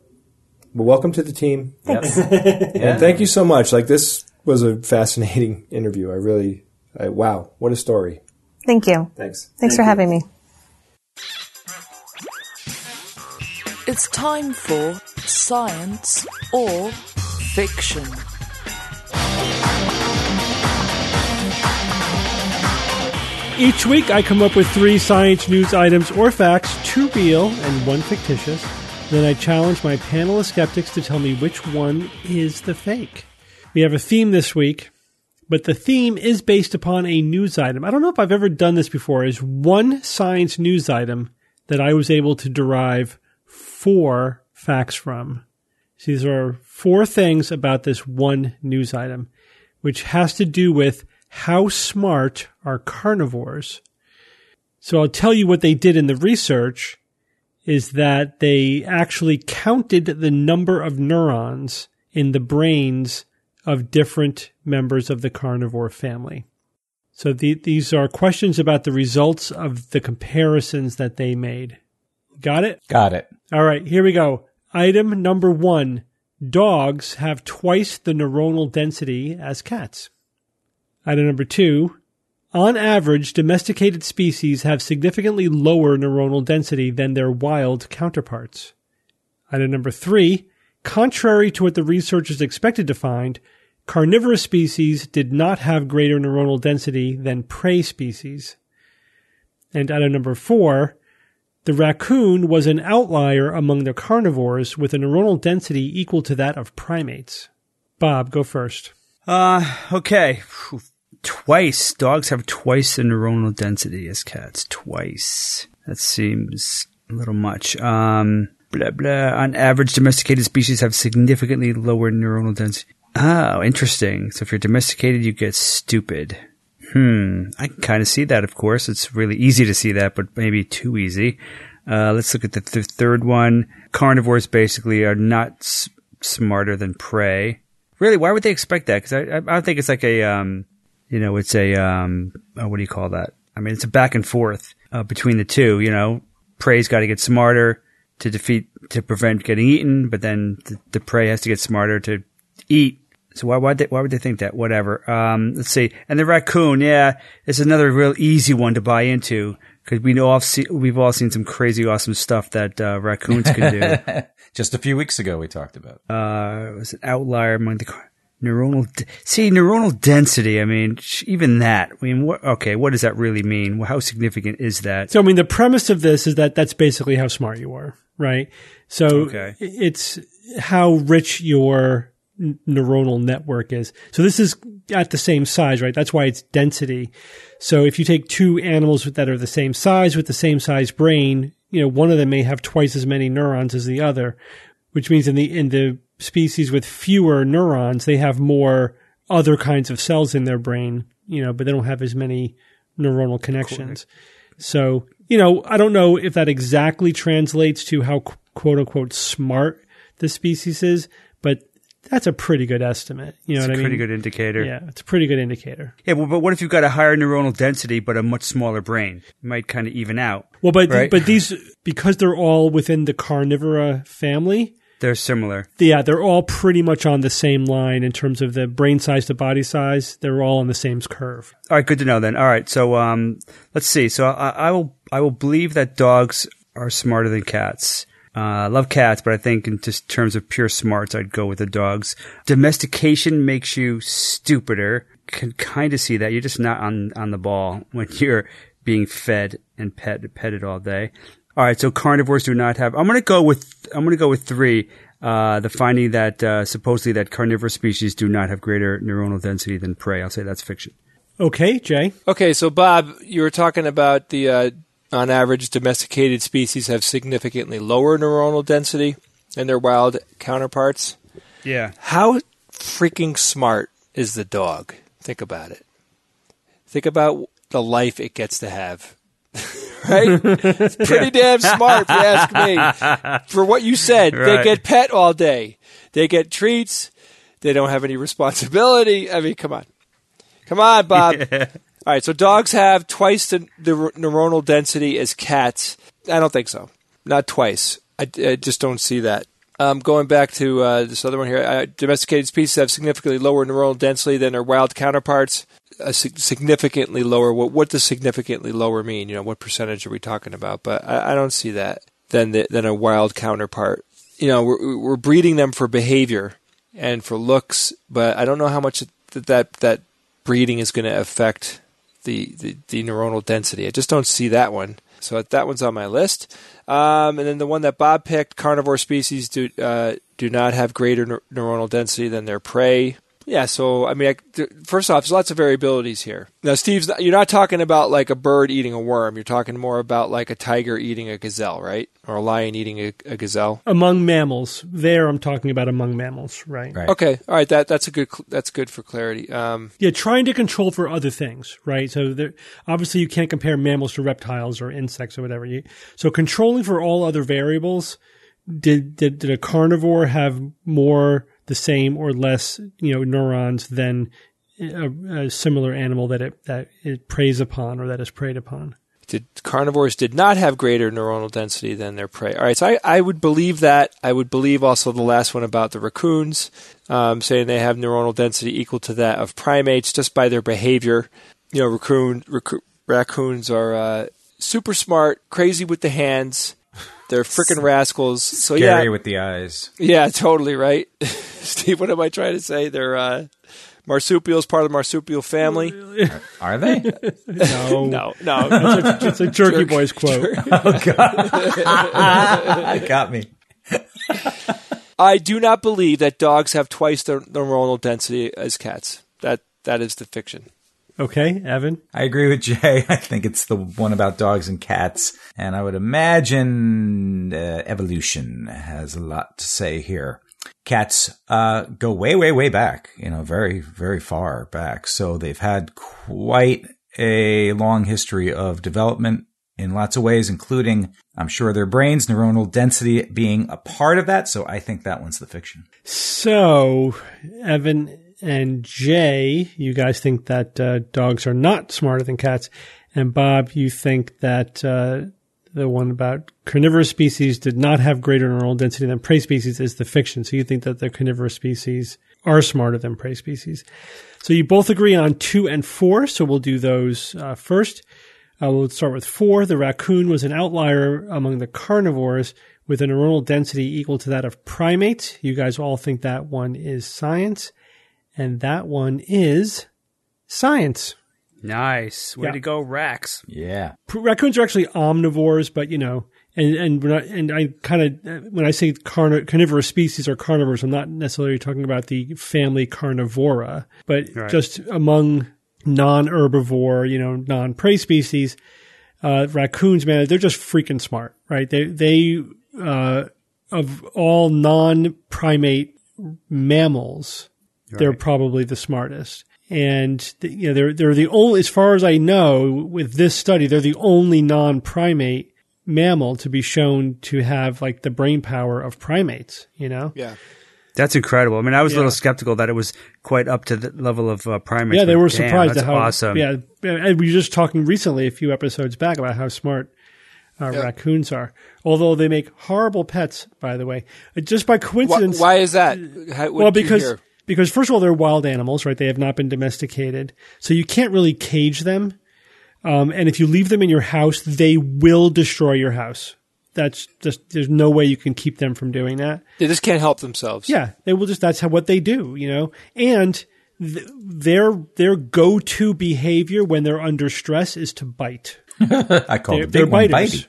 G: Well, welcome to the team.
F: Thanks.
G: And thank you so much. Like this was a fascinating interview. I really, I, wow, what a story.
F: Thank you.
G: Thanks.
F: Thanks for having me.
A: It's time for science or fiction.
B: Each week, I come up with three science news items or facts, two real and one fictitious. Then I challenge my panel of skeptics to tell me which one is the fake. We have a theme this week, but the theme is based upon a news item. I don't know if I've ever done this before. Is one science news item that I was able to derive four facts from. So these are four things about this one news item, which has to do with how smart are carnivores. So I'll tell you what they did in the research is that they actually counted the number of neurons in the brains of different members of the carnivore family. So the, these are questions about the results of the comparisons that they made. Got it?
E: got it.
B: All right, here we go. Item number one dogs have twice the neuronal density as cats. Item number two, on average, domesticated species have significantly lower neuronal density than their wild counterparts. Item number three, contrary to what the researchers expected to find, carnivorous species did not have greater neuronal density than prey species. And item number four, the raccoon was an outlier among the carnivores with a neuronal density equal to that of primates. Bob, go first.
C: Uh, okay. Twice. Dogs have twice the neuronal density as cats. Twice. That seems a little much. Um, blah, blah. On average, domesticated species have significantly lower neuronal density. Oh, interesting. So if you're domesticated, you get stupid. Hmm. I can kind of see that, of course. It's really easy to see that, but maybe too easy. Uh, let's look at the th- third one. Carnivores basically are not s- smarter than prey. Really, why would they expect that? Because I, I, don't think it's like a, um, you know, it's a, um, oh, what do you call that? I mean, it's a back and forth uh, between the two. You know, prey's got to get smarter to defeat, to prevent getting eaten, but then the, the prey has to get smarter to eat. So why why they, why would they think that? Whatever. Um, let's see. And the raccoon, yeah, it's another real easy one to buy into because we know all see, we've all seen some crazy awesome stuff that uh, raccoons can do.
E: Just a few weeks ago, we talked about.
C: uh, it was an outlier among the car- neuronal. D- See, neuronal density. I mean, even that. I mean, what, okay, what does that really mean? How significant is that?
B: So, I mean, the premise of this is that that's basically how smart you are, right? So
C: Okay.
B: it's how rich your n- neuronal network is. So this is at the same size, right? That's why it's density. So if you take two animals that are the same size with the same size brain, you know, one of them may have twice as many neurons as the other, which means in the in the species with fewer neurons, they have more other kinds of cells in their brain, you know, but they don't have as many neuronal connections. So, you know, I don't know if that exactly translates to how quote unquote smart the species is, that's a pretty good estimate. You know
C: It's a
B: what I mean?
C: pretty good indicator.
B: Yeah, it's a pretty good indicator.
C: Yeah, well, but what if you've got a higher neuronal density but a much smaller brain? It might kind of even out.
B: Well, but
C: Right.
B: but these because they're all within the carnivora family,
C: They're similar.
B: yeah, they're all pretty much on the same line in terms of the brain size to body size. They're all on the same curve.
C: All right, good to know then. All right, so um, let's see. So I, I will I will believe that dogs are smarter than cats. Uh, I love cats, but I think in just terms of pure smarts, I'd go with the dogs. Domestication makes you stupider. Can kind of see that you're just not on on the ball when you're being fed and pet petted all day. All right, so carnivores do not have. I'm gonna go with I'm gonna go with three. Uh, the finding that uh, supposedly that carnivorous species do not have greater neuronal density than prey. I'll say that's fiction.
B: Okay, Jay.
D: Okay, so Bob, you were talking about the uh, on average domesticated species have significantly lower neuronal density than their wild counterparts.
C: Yeah.
D: How freaking smart is the dog? Think about it. Think about the life it gets to have. right? It's pretty damn smart if you ask me. For what you said, they get pet all day. They get treats. They don't have any responsibility. I mean, come on. Come on, Bob. All right, so dogs have twice the, the neuronal density as cats. I don't think so. Not twice. I, I just don't see that. Um, going back to uh, this other one here, uh, domesticated species have significantly lower neuronal density than their wild counterparts. Sig- significantly lower. What, what does significantly lower mean? You know, what percentage are we talking about? But I, I don't see that than the, than a wild counterpart. You know, we're, we're breeding them for behavior and for looks, but I don't know how much that that, that breeding is going to affect the, the, the neuronal density. I just don't see that one. So that one's on my list. Um, and then the one that Bob picked, carnivore species do uh, do not have greater neur- neuronal density than their prey. Yeah, so I mean, I, th- first off, there's lots of variabilities here. Now, Steve's, you're not talking about like a bird eating a worm. You're talking more about like a tiger eating a gazelle, right? Or a lion eating a, a gazelle.
B: Among mammals, there I'm talking about among mammals, right?
E: Right.
D: Okay, all right. That that's a good cl- that's good for clarity. Um,
B: Yeah, trying to control for other things, right? So there, obviously you can't compare mammals to reptiles or insects or whatever. You, so controlling for all other variables, did, did did a carnivore have more, the same, or less, you know, neurons than a, a similar animal that it that it preys upon or that is preyed upon?
D: did carnivores did not have greater neuronal density than their prey. All right, so I, I would believe that. I would believe also the last one about the raccoons, um, saying they have neuronal density equal to that of primates just by their behavior. You know, raccoon, raccoon raccoons are uh, super smart, crazy with the hands. They're freaking rascals. So
E: Scary
D: yeah,
E: with the eyes.
D: yeah, totally right. Steve, what am I trying to say? They're uh, marsupials, part of the marsupial family.
E: Are they?
B: No,
D: No, no,
B: it's a Jerky Boys quote.
E: Got me.
D: I do not believe that dogs have twice the neuronal density as cats. That that is the fiction.
B: Okay, Evan.
E: I agree with Jay. I think it's the one about dogs and cats. And I would imagine uh, evolution has a lot to say here. Cats uh, go way, way, way back, you know, very, very far back. So they've had quite a long history of development in lots of ways, including, I'm sure, their brains, neuronal density being a part of that. So I think that one's the fiction.
B: So, Evan and Jay, you guys think that uh, dogs are not smarter than cats, and Bob, you think that uh, the one about carnivorous species did not have greater neural density than prey species is the fiction. So you think that the carnivorous species are smarter than prey species. So you both agree on two and four. So we'll do those uh, first. Uh, we'll start with four. The raccoon was an outlier among the carnivores with a neuronal density equal to that of primates. You guys all think that one is science. And that one is science.
C: Nice. Way
B: Yeah.
C: to go, Rax.
E: Yeah.
B: Raccoons are actually omnivores, but you know, and and when I, and I kind of when I say carni- carnivorous species or carnivores, I'm not necessarily talking about the family Carnivora, but
C: Right.
B: just among non-herbivore, you know, non-prey species, uh, raccoons, man, they're just freaking smart, right? They they uh, of all non-primate mammals, they're probably the smartest. And th- you know they're they're the only, as far as I know, with this study, they're the only non-primate mammal to be shown to have like the brain power of primates. You know,
D: Yeah.
C: That's incredible. I mean, I was a little skeptical that it was quite up to the level of uh, primates.
B: yeah, they were
C: damn,
B: surprised
C: That's
B: at how
C: awesome.
B: Yeah, and we were just talking recently, a few episodes back, about how smart uh, raccoons are. Although they make horrible pets, by the way, Uh, just by coincidence.
D: why is that? How, what
B: well, because
D: hear?
B: Because first of all, they're wild animals, right? They have not been domesticated, so you can't really cage them. Um, and if you leave them in your house, they will destroy your house. That's just there's no way you can keep them from doing that.
D: they just can't help themselves.
B: Yeah, they will just. That's how what they do, you know. And th- their their go to behavior when they're under stress is to bite.
E: I call
B: They're,
E: the
B: they're
E: big one
B: biters.
E: bitey.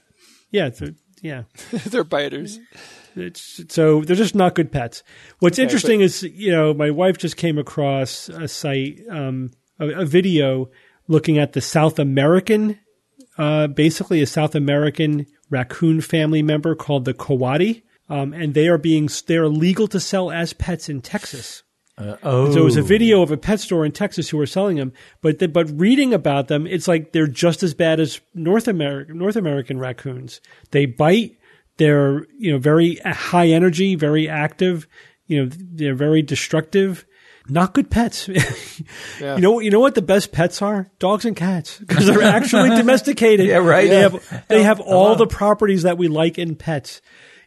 B: Yeah, they're- yeah.
D: they're biters.
B: It's, so they're just not good pets. What's interesting is, you know, my wife just came across a site, um, a, a video looking at the South American, uh, basically a South American raccoon family member called the Coati. Um, and they are being, they're legal to sell as pets in Texas.
E: oh.
B: So it was a video of a pet store in Texas who were selling them, but the, but reading about them, it's like they're just as bad as North American North American raccoons. They bite. They're you know very uh, high energy, very active. You know they're very destructive. Not good pets. You know you know what the best pets are? Dogs and cats because they're actually domesticated.
E: Yeah, right.
B: They
E: Yeah.
B: have they have all the properties that we like in pets.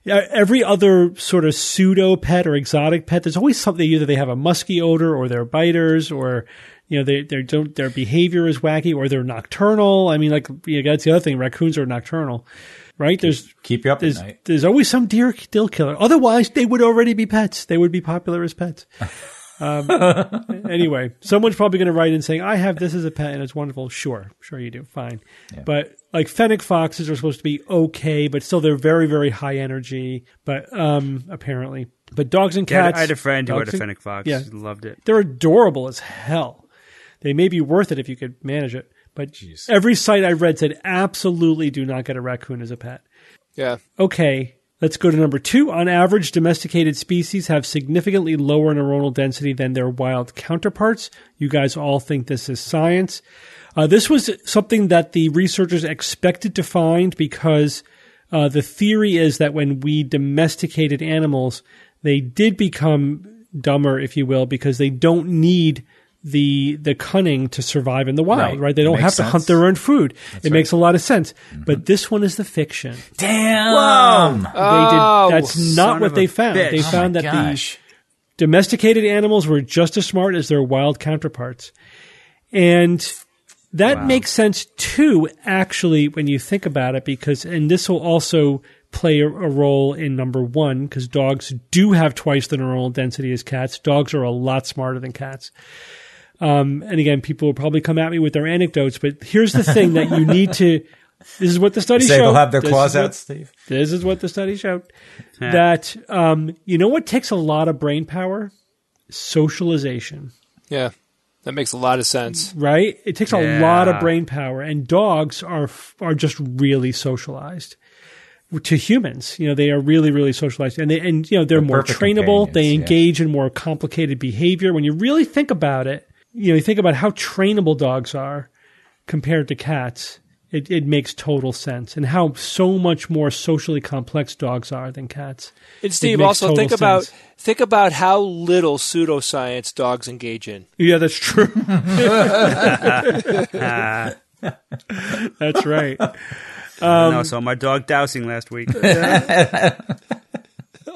B: Yeah, Every other sort of pseudo pet or exotic pet, there's always something either they have a musky odor or they're biters or you know they they don't their behavior is wacky or they're nocturnal. I mean, like you know, that's the other thing. Raccoons are nocturnal, right? There's
E: Keep you up at night.
B: there's always some deer deal killer. Otherwise, they would already be pets. They would be popular as pets. Um, anyway, someone's probably going to write in saying, "I have this as a pet and it's wonderful." Sure, sure you do. Fine, but like fennec foxes are supposed to be okay, but still they're very very high energy. But um, apparently, but dogs and
C: Yeah,
B: cats.
C: I had a friend who had a fennec fox.
B: Yeah.
C: He loved it.
B: They're adorable as hell. They may be worth it if you could manage it. But Jeez. every site I read said absolutely do not get a raccoon as a pet.
D: Yeah.
B: Okay, let's go to number two. On average, domesticated species have significantly lower neuronal density than their wild counterparts. You guys all think this is science. Uh, this was something that the researchers expected to find because uh, the theory is that when we domesticated animals, they did become dumber, if you will, because they don't need the the cunning to survive in the wild, right?
E: Right.
B: They don't
E: Makes
B: have to
E: sense.
B: hunt their own food. it
E: right.
B: makes a lot of sense. Mm-hmm. But this one is the fiction.
E: Damn.
B: They
D: Oh,
B: did, that's
C: son
B: not what they found.
C: bitch.
B: They
C: Oh
B: found
E: my
B: that
E: gosh.
B: the domesticated animals were just as smart as their wild counterparts. And that makes sense too, actually, when you think about it, because, and this will also play a, a role in number one, because dogs do have twice the neuronal density as cats. Dogs are a lot smarter than cats. Um, and again, people will probably come at me with their anecdotes, but here's the thing that you need to, this is what the study
E: Say
B: showed.
E: they'll have their
B: This
E: claws
B: what-
E: out, Steve.
B: this is what the study showed. That um, you know what takes a lot of brain power? Socialization.
D: Yeah, that makes a lot of sense.
B: right? It takes a lot of brain power and dogs are are just really socialized to humans. You know they are really really socialized and they and you know they're,
E: They're
B: more trainable they
E: companions, yeah.
B: engage in more complicated behavior. When you really think about it you know you think about how trainable dogs are compared to cats it, it makes total sense and how so much more socially complex dogs are than cats
D: And Steve, also
B: total
D: think about think about how little pseudoscience dogs engage in.
B: Yeah, that's true. that's right. Um,
C: no, so my dog dowsing last week.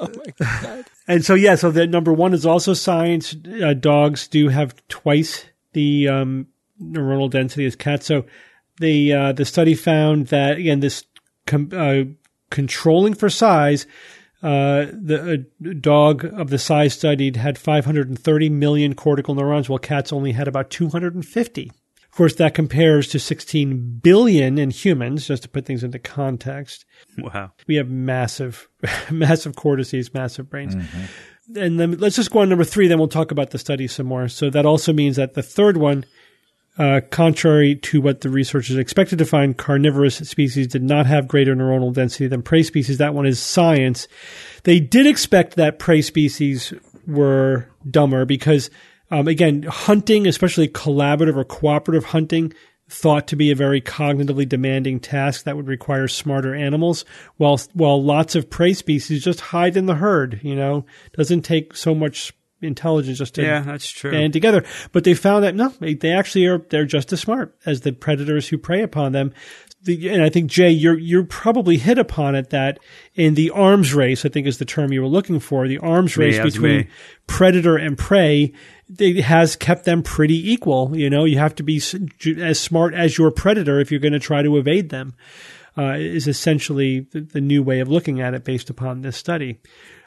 B: And so, yeah, so that number one is also science. Uh, dogs do have twice the um, neuronal density as cats. So the uh, the study found that again, this com- uh, controlling for size. Uh, the a dog of the size studied had 530 million cortical neurons, while cats only had about 250. Of course, that compares to 16 billion in humans, just to put things into context.
C: wow.
B: We have massive, massive cortices, massive brains. And then let's just go on number three, then we'll talk about the study some more. So that also means that the third one, uh, contrary to what the researchers expected to find, carnivorous species did not have greater neuronal density than prey species. That one is science. They did expect that prey species were dumber because, um, again, hunting, especially collaborative or cooperative hunting, thought to be a very cognitively demanding task that would require smarter animals while while lots of prey species just hide in the herd you know? Doesn't take so much intelligence just to
C: Yeah, that's true.
B: band together. But they found that no they, they actually are they're just as smart as the predators who prey upon them the, and I think Jay, you're you're probably hit upon it that in the arms race, I think is the term you were looking for. The arms race between
C: me.
B: predator and prey it has kept them pretty equal. You know, you have to be as smart as your predator if you're going to try to evade them. Uh, is essentially the, the new way of looking at it based upon this study.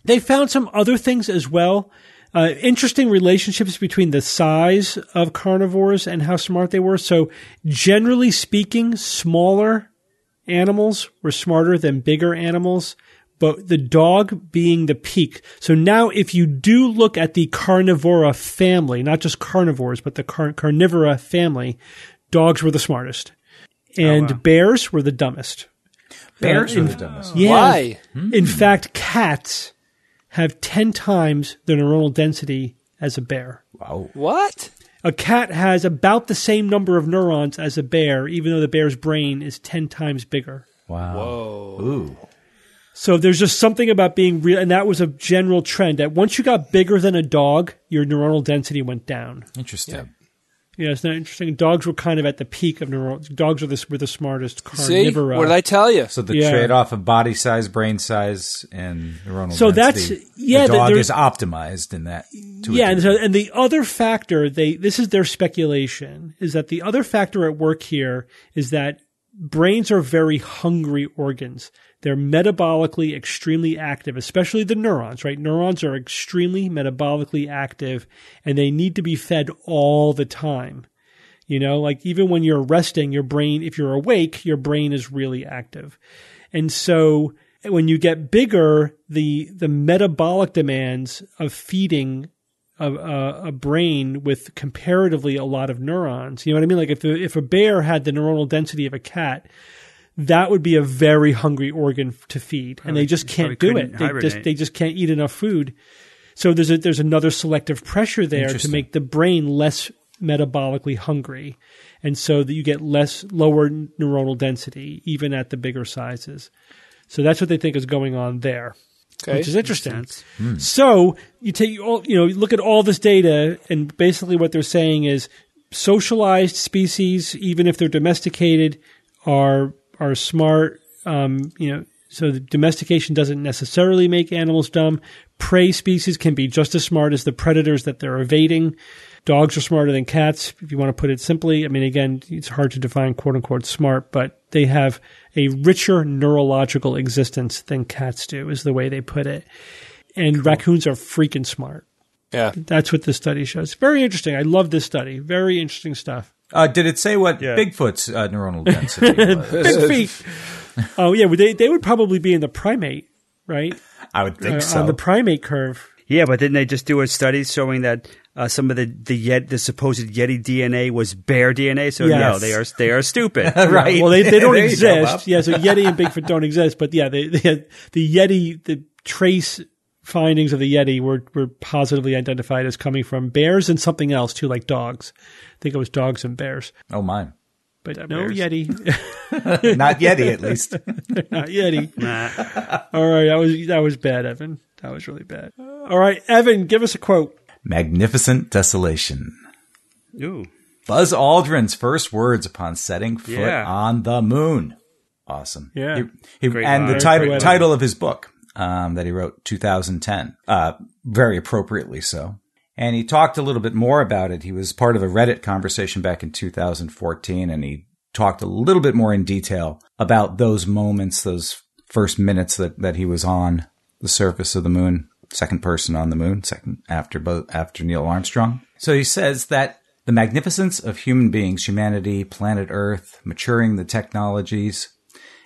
B: They found some other things as well. Uh, interesting relationships between the size of carnivores and how smart they were. So, generally speaking, smaller animals were smarter than bigger animals, but the dog being the peak. So now if you do look at the carnivora family, not just carnivores, but the car- carnivora family, dogs were the smartest. And bears were the dumbest.
E: Bears
B: Uh,
E: are the dumbest.
B: Yeah.
D: Why?
B: In fact, cats have 10 times the neuronal density as a bear.
E: Wow.
D: What?
B: A cat has about the same number of neurons as a bear, even though the bear's brain is 10 times bigger.
E: Wow.
D: Whoa.
E: Ooh.
B: So there's just something about being real, and that was a general trend that once you got bigger than a dog, your neuronal density went down.
E: Interesting.
B: Yeah, it's not interesting. Dogs were kind of at the peak of neural. Dogs were the, were the smartest carnivora. See?
D: What did I tell you?
E: So the
B: Yeah.
E: trade-off of body size, brain size, and neuronal
B: So
E: density.
B: that's- yeah,
E: The
B: that
E: dog
B: there-
E: is optimized in that. to a
B: yeah, and, so, and the other factor, they this is their speculation, is that the other factor at work here is that brains are very hungry organs. They're metabolically extremely active, especially the neurons, right? Neurons are extremely metabolically active and they need to be fed all the time. You know, like even when you're resting, your brain, if you're awake, your brain is really active. And so when you get bigger, the, the metabolic demands of feeding a, a, a brain with comparatively a lot of neurons, you know what I mean? Like if, if a bear had the neuronal density of a cat, that would be a very hungry organ to feed, and they just can't do it. They just they just can't eat enough food. So there's a, there's another selective pressure there to make the brain less metabolically hungry, and so that you get less lower neuronal density even at the bigger sizes. So that's what they think is going on there.
D: Okay.
B: which is interesting.
C: Sense. Hmm.
B: So you take all, you know, you look at all this data, and basically what they're saying is socialized species, even if they're domesticated, are are smart. Um, you know, so the domestication doesn't necessarily make animals dumb. Prey species can be just as smart as the predators that they're evading. Dogs are smarter than cats, if you want to put it simply. I mean, again, it's hard to define quote unquote smart, but they have a richer neurological existence than cats do, is the way they put it. And raccoons are freaking smart.
D: Yeah.
B: That's what this study shows. Very interesting. I love this study. Very interesting stuff.
E: Uh, did it say what
H: Yeah.
E: Bigfoot's uh, neuronal density was?
B: Big feet. oh yeah, well, they they would probably be in the primate, right?
E: I would think
B: Uh,
E: so.
B: On the primate curve.
C: Yeah, but didn't they just do a study showing that uh, some of the the yet the supposed Yeti DNA was bear DNA? So no, they are they are stupid.
E: right.
B: Well, they, they don't
E: There go,
B: exist. yeah, so Yeti and Bigfoot don't exist. But yeah, they, they, the Yeti, the trace findings of the Yeti were, were positively identified as coming from bears and something else too, like dogs. I think it was dogs and bears.
E: Oh, my.
B: But no
C: bears.
B: Yeti,
E: Not Yeti, at least.
B: not Yeti. All right, that was that was bad, Evan. That was really bad. All right, Evan, give us a quote.
E: Magnificent desolation.
C: Ooh,
E: Buzz Aldrin's first words upon setting foot
C: Yeah.
E: on the moon. Awesome.
B: Yeah.
E: He- he-
C: Great
E: and the title, title of his book um, that he wrote 2010, uh, very appropriately so. And he talked a little bit more about it. He was part of a Reddit conversation back in 2014, and he talked a little bit more in detail about those moments, those first minutes that, that he was on the surface of the moon, second person on the moon, second after Buzz- after Neil Armstrong. So he says that the magnificence of human beings, humanity, planet Earth, maturing the technologies,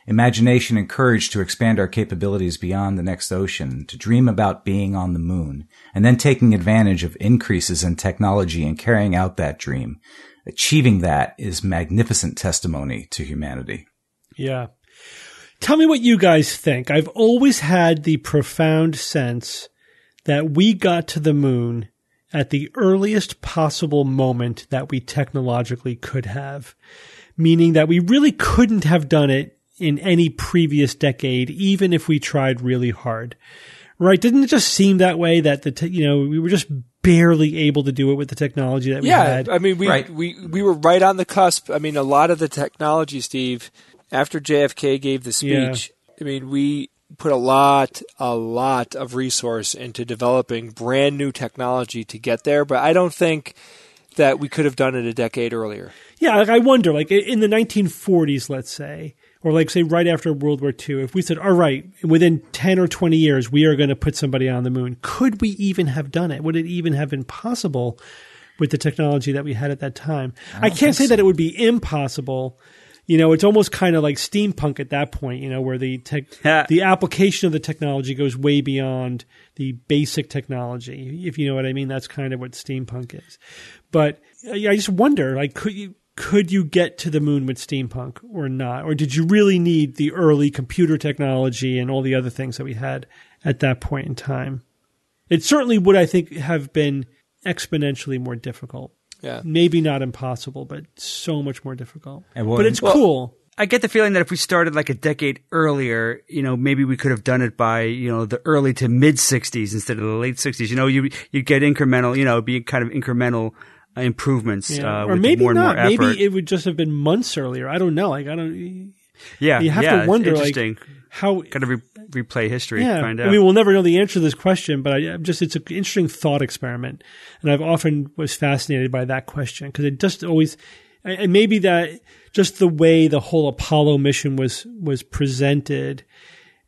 E: imagination and courage to expand our capabilities beyond the next ocean, to dream about being on the moon, and then taking advantage of increases in technology and carrying out that dream. Achieving that is magnificent testimony to humanity.
B: Yeah. Tell me what you guys think. I've always had the profound sense that we got to the moon at the earliest possible moment that we technologically could have, meaning that we really couldn't have done it in any previous decade, even if we tried really hard. Right? Didn't it just seem that way that the, te- you know, we were just barely able to do it with the technology that we
D: Yeah,
B: had?
D: I mean, we,
E: Right.
D: we we were right on the cusp. I mean, a lot of the technology, Steve, after JFK gave the
B: Yeah.
D: speech, I mean, we put a lot, a lot of resource into developing brand new technology to get there. But I don't think that we could have done it a decade earlier.
B: Yeah, like I wonder, like in the 1940s, let's say, or like say right after World War II, if we said, all right, within 10 or 20 years, we are going to put somebody on the moon, could we even have done it? Would it even have been possible with the technology that we had at that time? I, can't say that it would be impossible. You know, it's almost kind of like steampunk at that point, you know, where the tech,
C: Yeah.
B: the application of the technology goes way beyond the basic technology. If you know what I mean, that's kind of what steampunk is. But uh, I just wonder, like, could you could you get to the moon with steampunk or not, or did you really need the early computer technology and all the other things that we had at that point in time? It certainly would, I think, have been exponentially more difficult.
D: Yeah.
B: Maybe not impossible, but so much more difficult.
E: And
B: but it's
E: well-
B: cool.
C: I get the feeling that if we started like a decade earlier, you know, maybe we could have done it by, you know, the early to mid 60s instead of the late 60s. You know, you you get incremental, you know, be kind of incremental improvements
B: Yeah.
C: uh,
B: or maybe
C: more and
B: not.
C: more.
B: Maybe it would just have been months earlier. I don't know. Like I don't.
C: yeah,
B: You have
C: yeah,
B: to wonder, like how.
C: kind of re- replay history,
B: Yeah,
C: find out.
B: I mean, we'll never know the answer to this question, but I I'm just it's an interesting thought experiment, and I've often was fascinated by that question because it just always, and maybe that just the way the whole Apollo mission was was presented,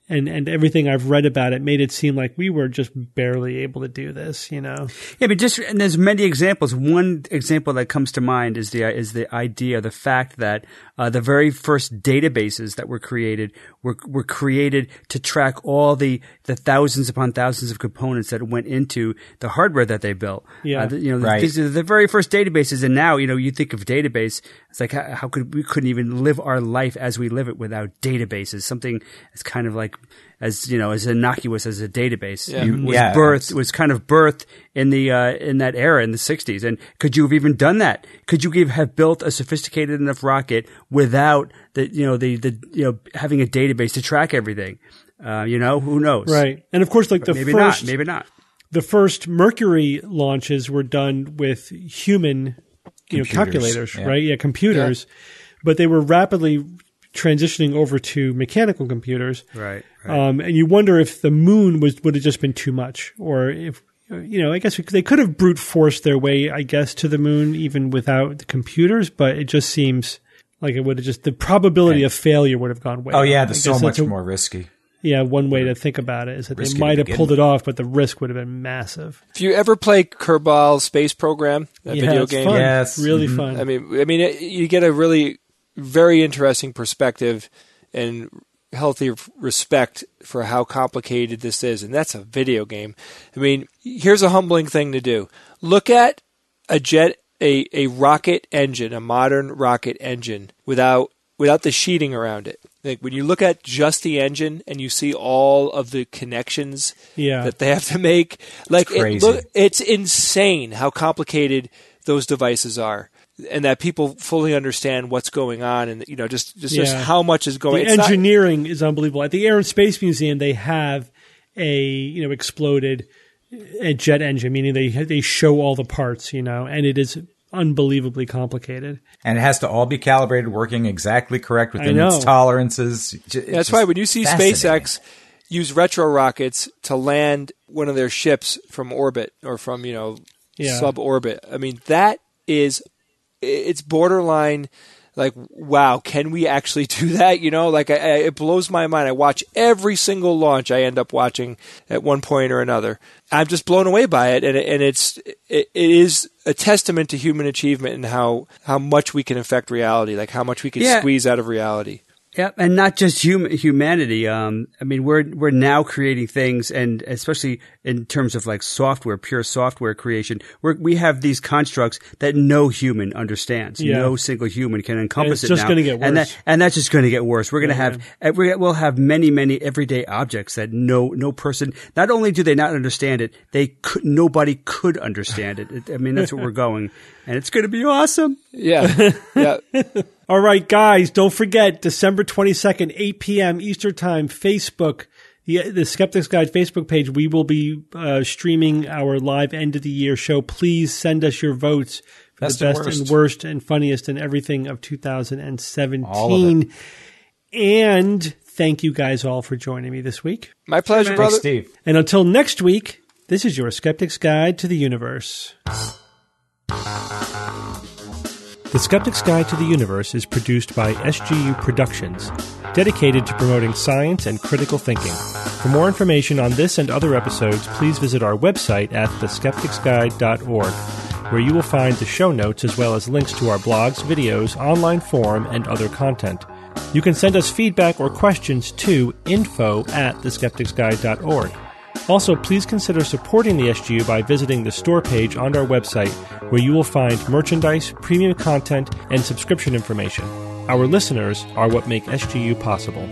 B: and and everything I've read about it made it seem like we were just barely able to do this, you know.
C: Yeah, but just and there's many examples. One example that comes to mind is the is the idea, the fact that uh, the very first databases that were created were were created to track all the the thousands upon thousands of components that went into the hardware that they built.
B: Yeah.
C: Uh, the- you know,
E: Right.
C: these are the very first databases, and now you know you think of database. It's like how, how could we couldn't even live our life as we live it without databases? Something that's kind of like as you know as innocuous as a database
D: Yeah.
C: You- was
E: Yeah,
C: birthed was kind of birthed in the uh, in that era in the '60s. And could you have even done that? Could you give, have built a sophisticated enough rocket without the you know the the you know having a database to track everything? Uh, you know, who knows?
B: Right. And of course, like the
C: Maybe
B: first,
C: not. Maybe not.
B: the first Mercury launches were done with human, you know, calculators,
E: yeah.
B: right? Yeah, computers, but they were rapidly transitioning over to mechanical computers.
C: Right. right.
B: Um, and you wonder if the moon was would have just been too much, or if you know, I guess they could have brute forced their way, I guess, to the moon even without the computers. But it just seems like it would have just the probability of failure would have gone way.
E: Oh
B: up.
E: yeah,
B: I
E: that's so much
B: a-
E: more risky.
B: Yeah, one way to think about it is that
E: Risky
B: they might have pulled it off, but the risk would have been massive.
D: If you ever play Kerbal Space Program, that
B: yeah,
D: video
B: it's
D: game,
B: fun.
E: Yes.
B: really
E: Mhm.
B: fun.
D: I mean, I mean, it, you get a really very interesting perspective and healthy respect for how complicated this is, and that's a video game. I mean, here's a humbling thing to do: look at a jet, a a rocket engine, a modern rocket engine, without without the sheeting around it. Like when you look at just the engine and you see all of the connections
B: Yeah.
D: that they have to make, like it
E: crazy.
D: look, it's insane how complicated those devices are, and that people fully understand what's going on, and you know just just, just how much is going. On.
B: The
D: it's not-
B: engineering is unbelievable. At the Air and Space Museum, they have a you know exploded a jet engine, meaning they they show all the parts, you know, and it is unbelievably complicated.
E: And it has to all be calibrated, working exactly correct within its tolerances. It's
D: That's why when you see. SpaceX use retro rockets to land one of their ships from orbit or from you know
B: Yeah.
D: suborbit, I mean that is it's borderline like wow can we actually do that? You know like I, I, it blows my mind. I watch every single launch i end up watching at one point or another. I'm just blown away by it and, and it's it, it is a testament to human achievement and how how much we can affect reality like how much we can
C: Yeah.
D: squeeze out of reality
C: Yeah, and not just hum- humanity. Um, I mean, we're we're now creating things, and especially in terms of like software, pure software creation, we're, we have these constructs that no human understands.
B: Yeah.
C: No single human can encompass
B: it's
C: it
B: just gonna get
C: and
B: worse.
C: that and that's just going to get worse. We're going to have every, we'll have many many everyday objects that no no person. Not only do they not understand it, they could nobody could understand it. It- I mean, that's where we're going, and it's going to be awesome.
D: yeah yeah
B: All right, guys, don't forget December 22nd, 8 p.m. Eastern Time, Facebook, the, the Skeptics Guide Facebook page. We will be uh, streaming our live end of the year show. Please send us your votes for
E: Best
B: the
E: and
B: best
E: worst.
B: and worst and funniest and everything of 2017.
E: All of it.
B: And thank you guys all for joining me this week.
D: my pleasure brother
E: Steve.
B: And until next week, this is your Skeptic's Guide to the Universe. The Skeptic's Guide to the Universe is produced by SGU Productions, dedicated to promoting science and critical thinking. For more information on this and other episodes, please visit our website at theskepticsguide.org, where you will find the show notes as well as links to our blogs, videos, online forum, and other content. You can send us feedback or questions to info at theskepticsguide.org. Also, please consider supporting the SGU by visiting the store page on our website, where you will find merchandise, premium content, and subscription information. Our listeners are what make SGU possible.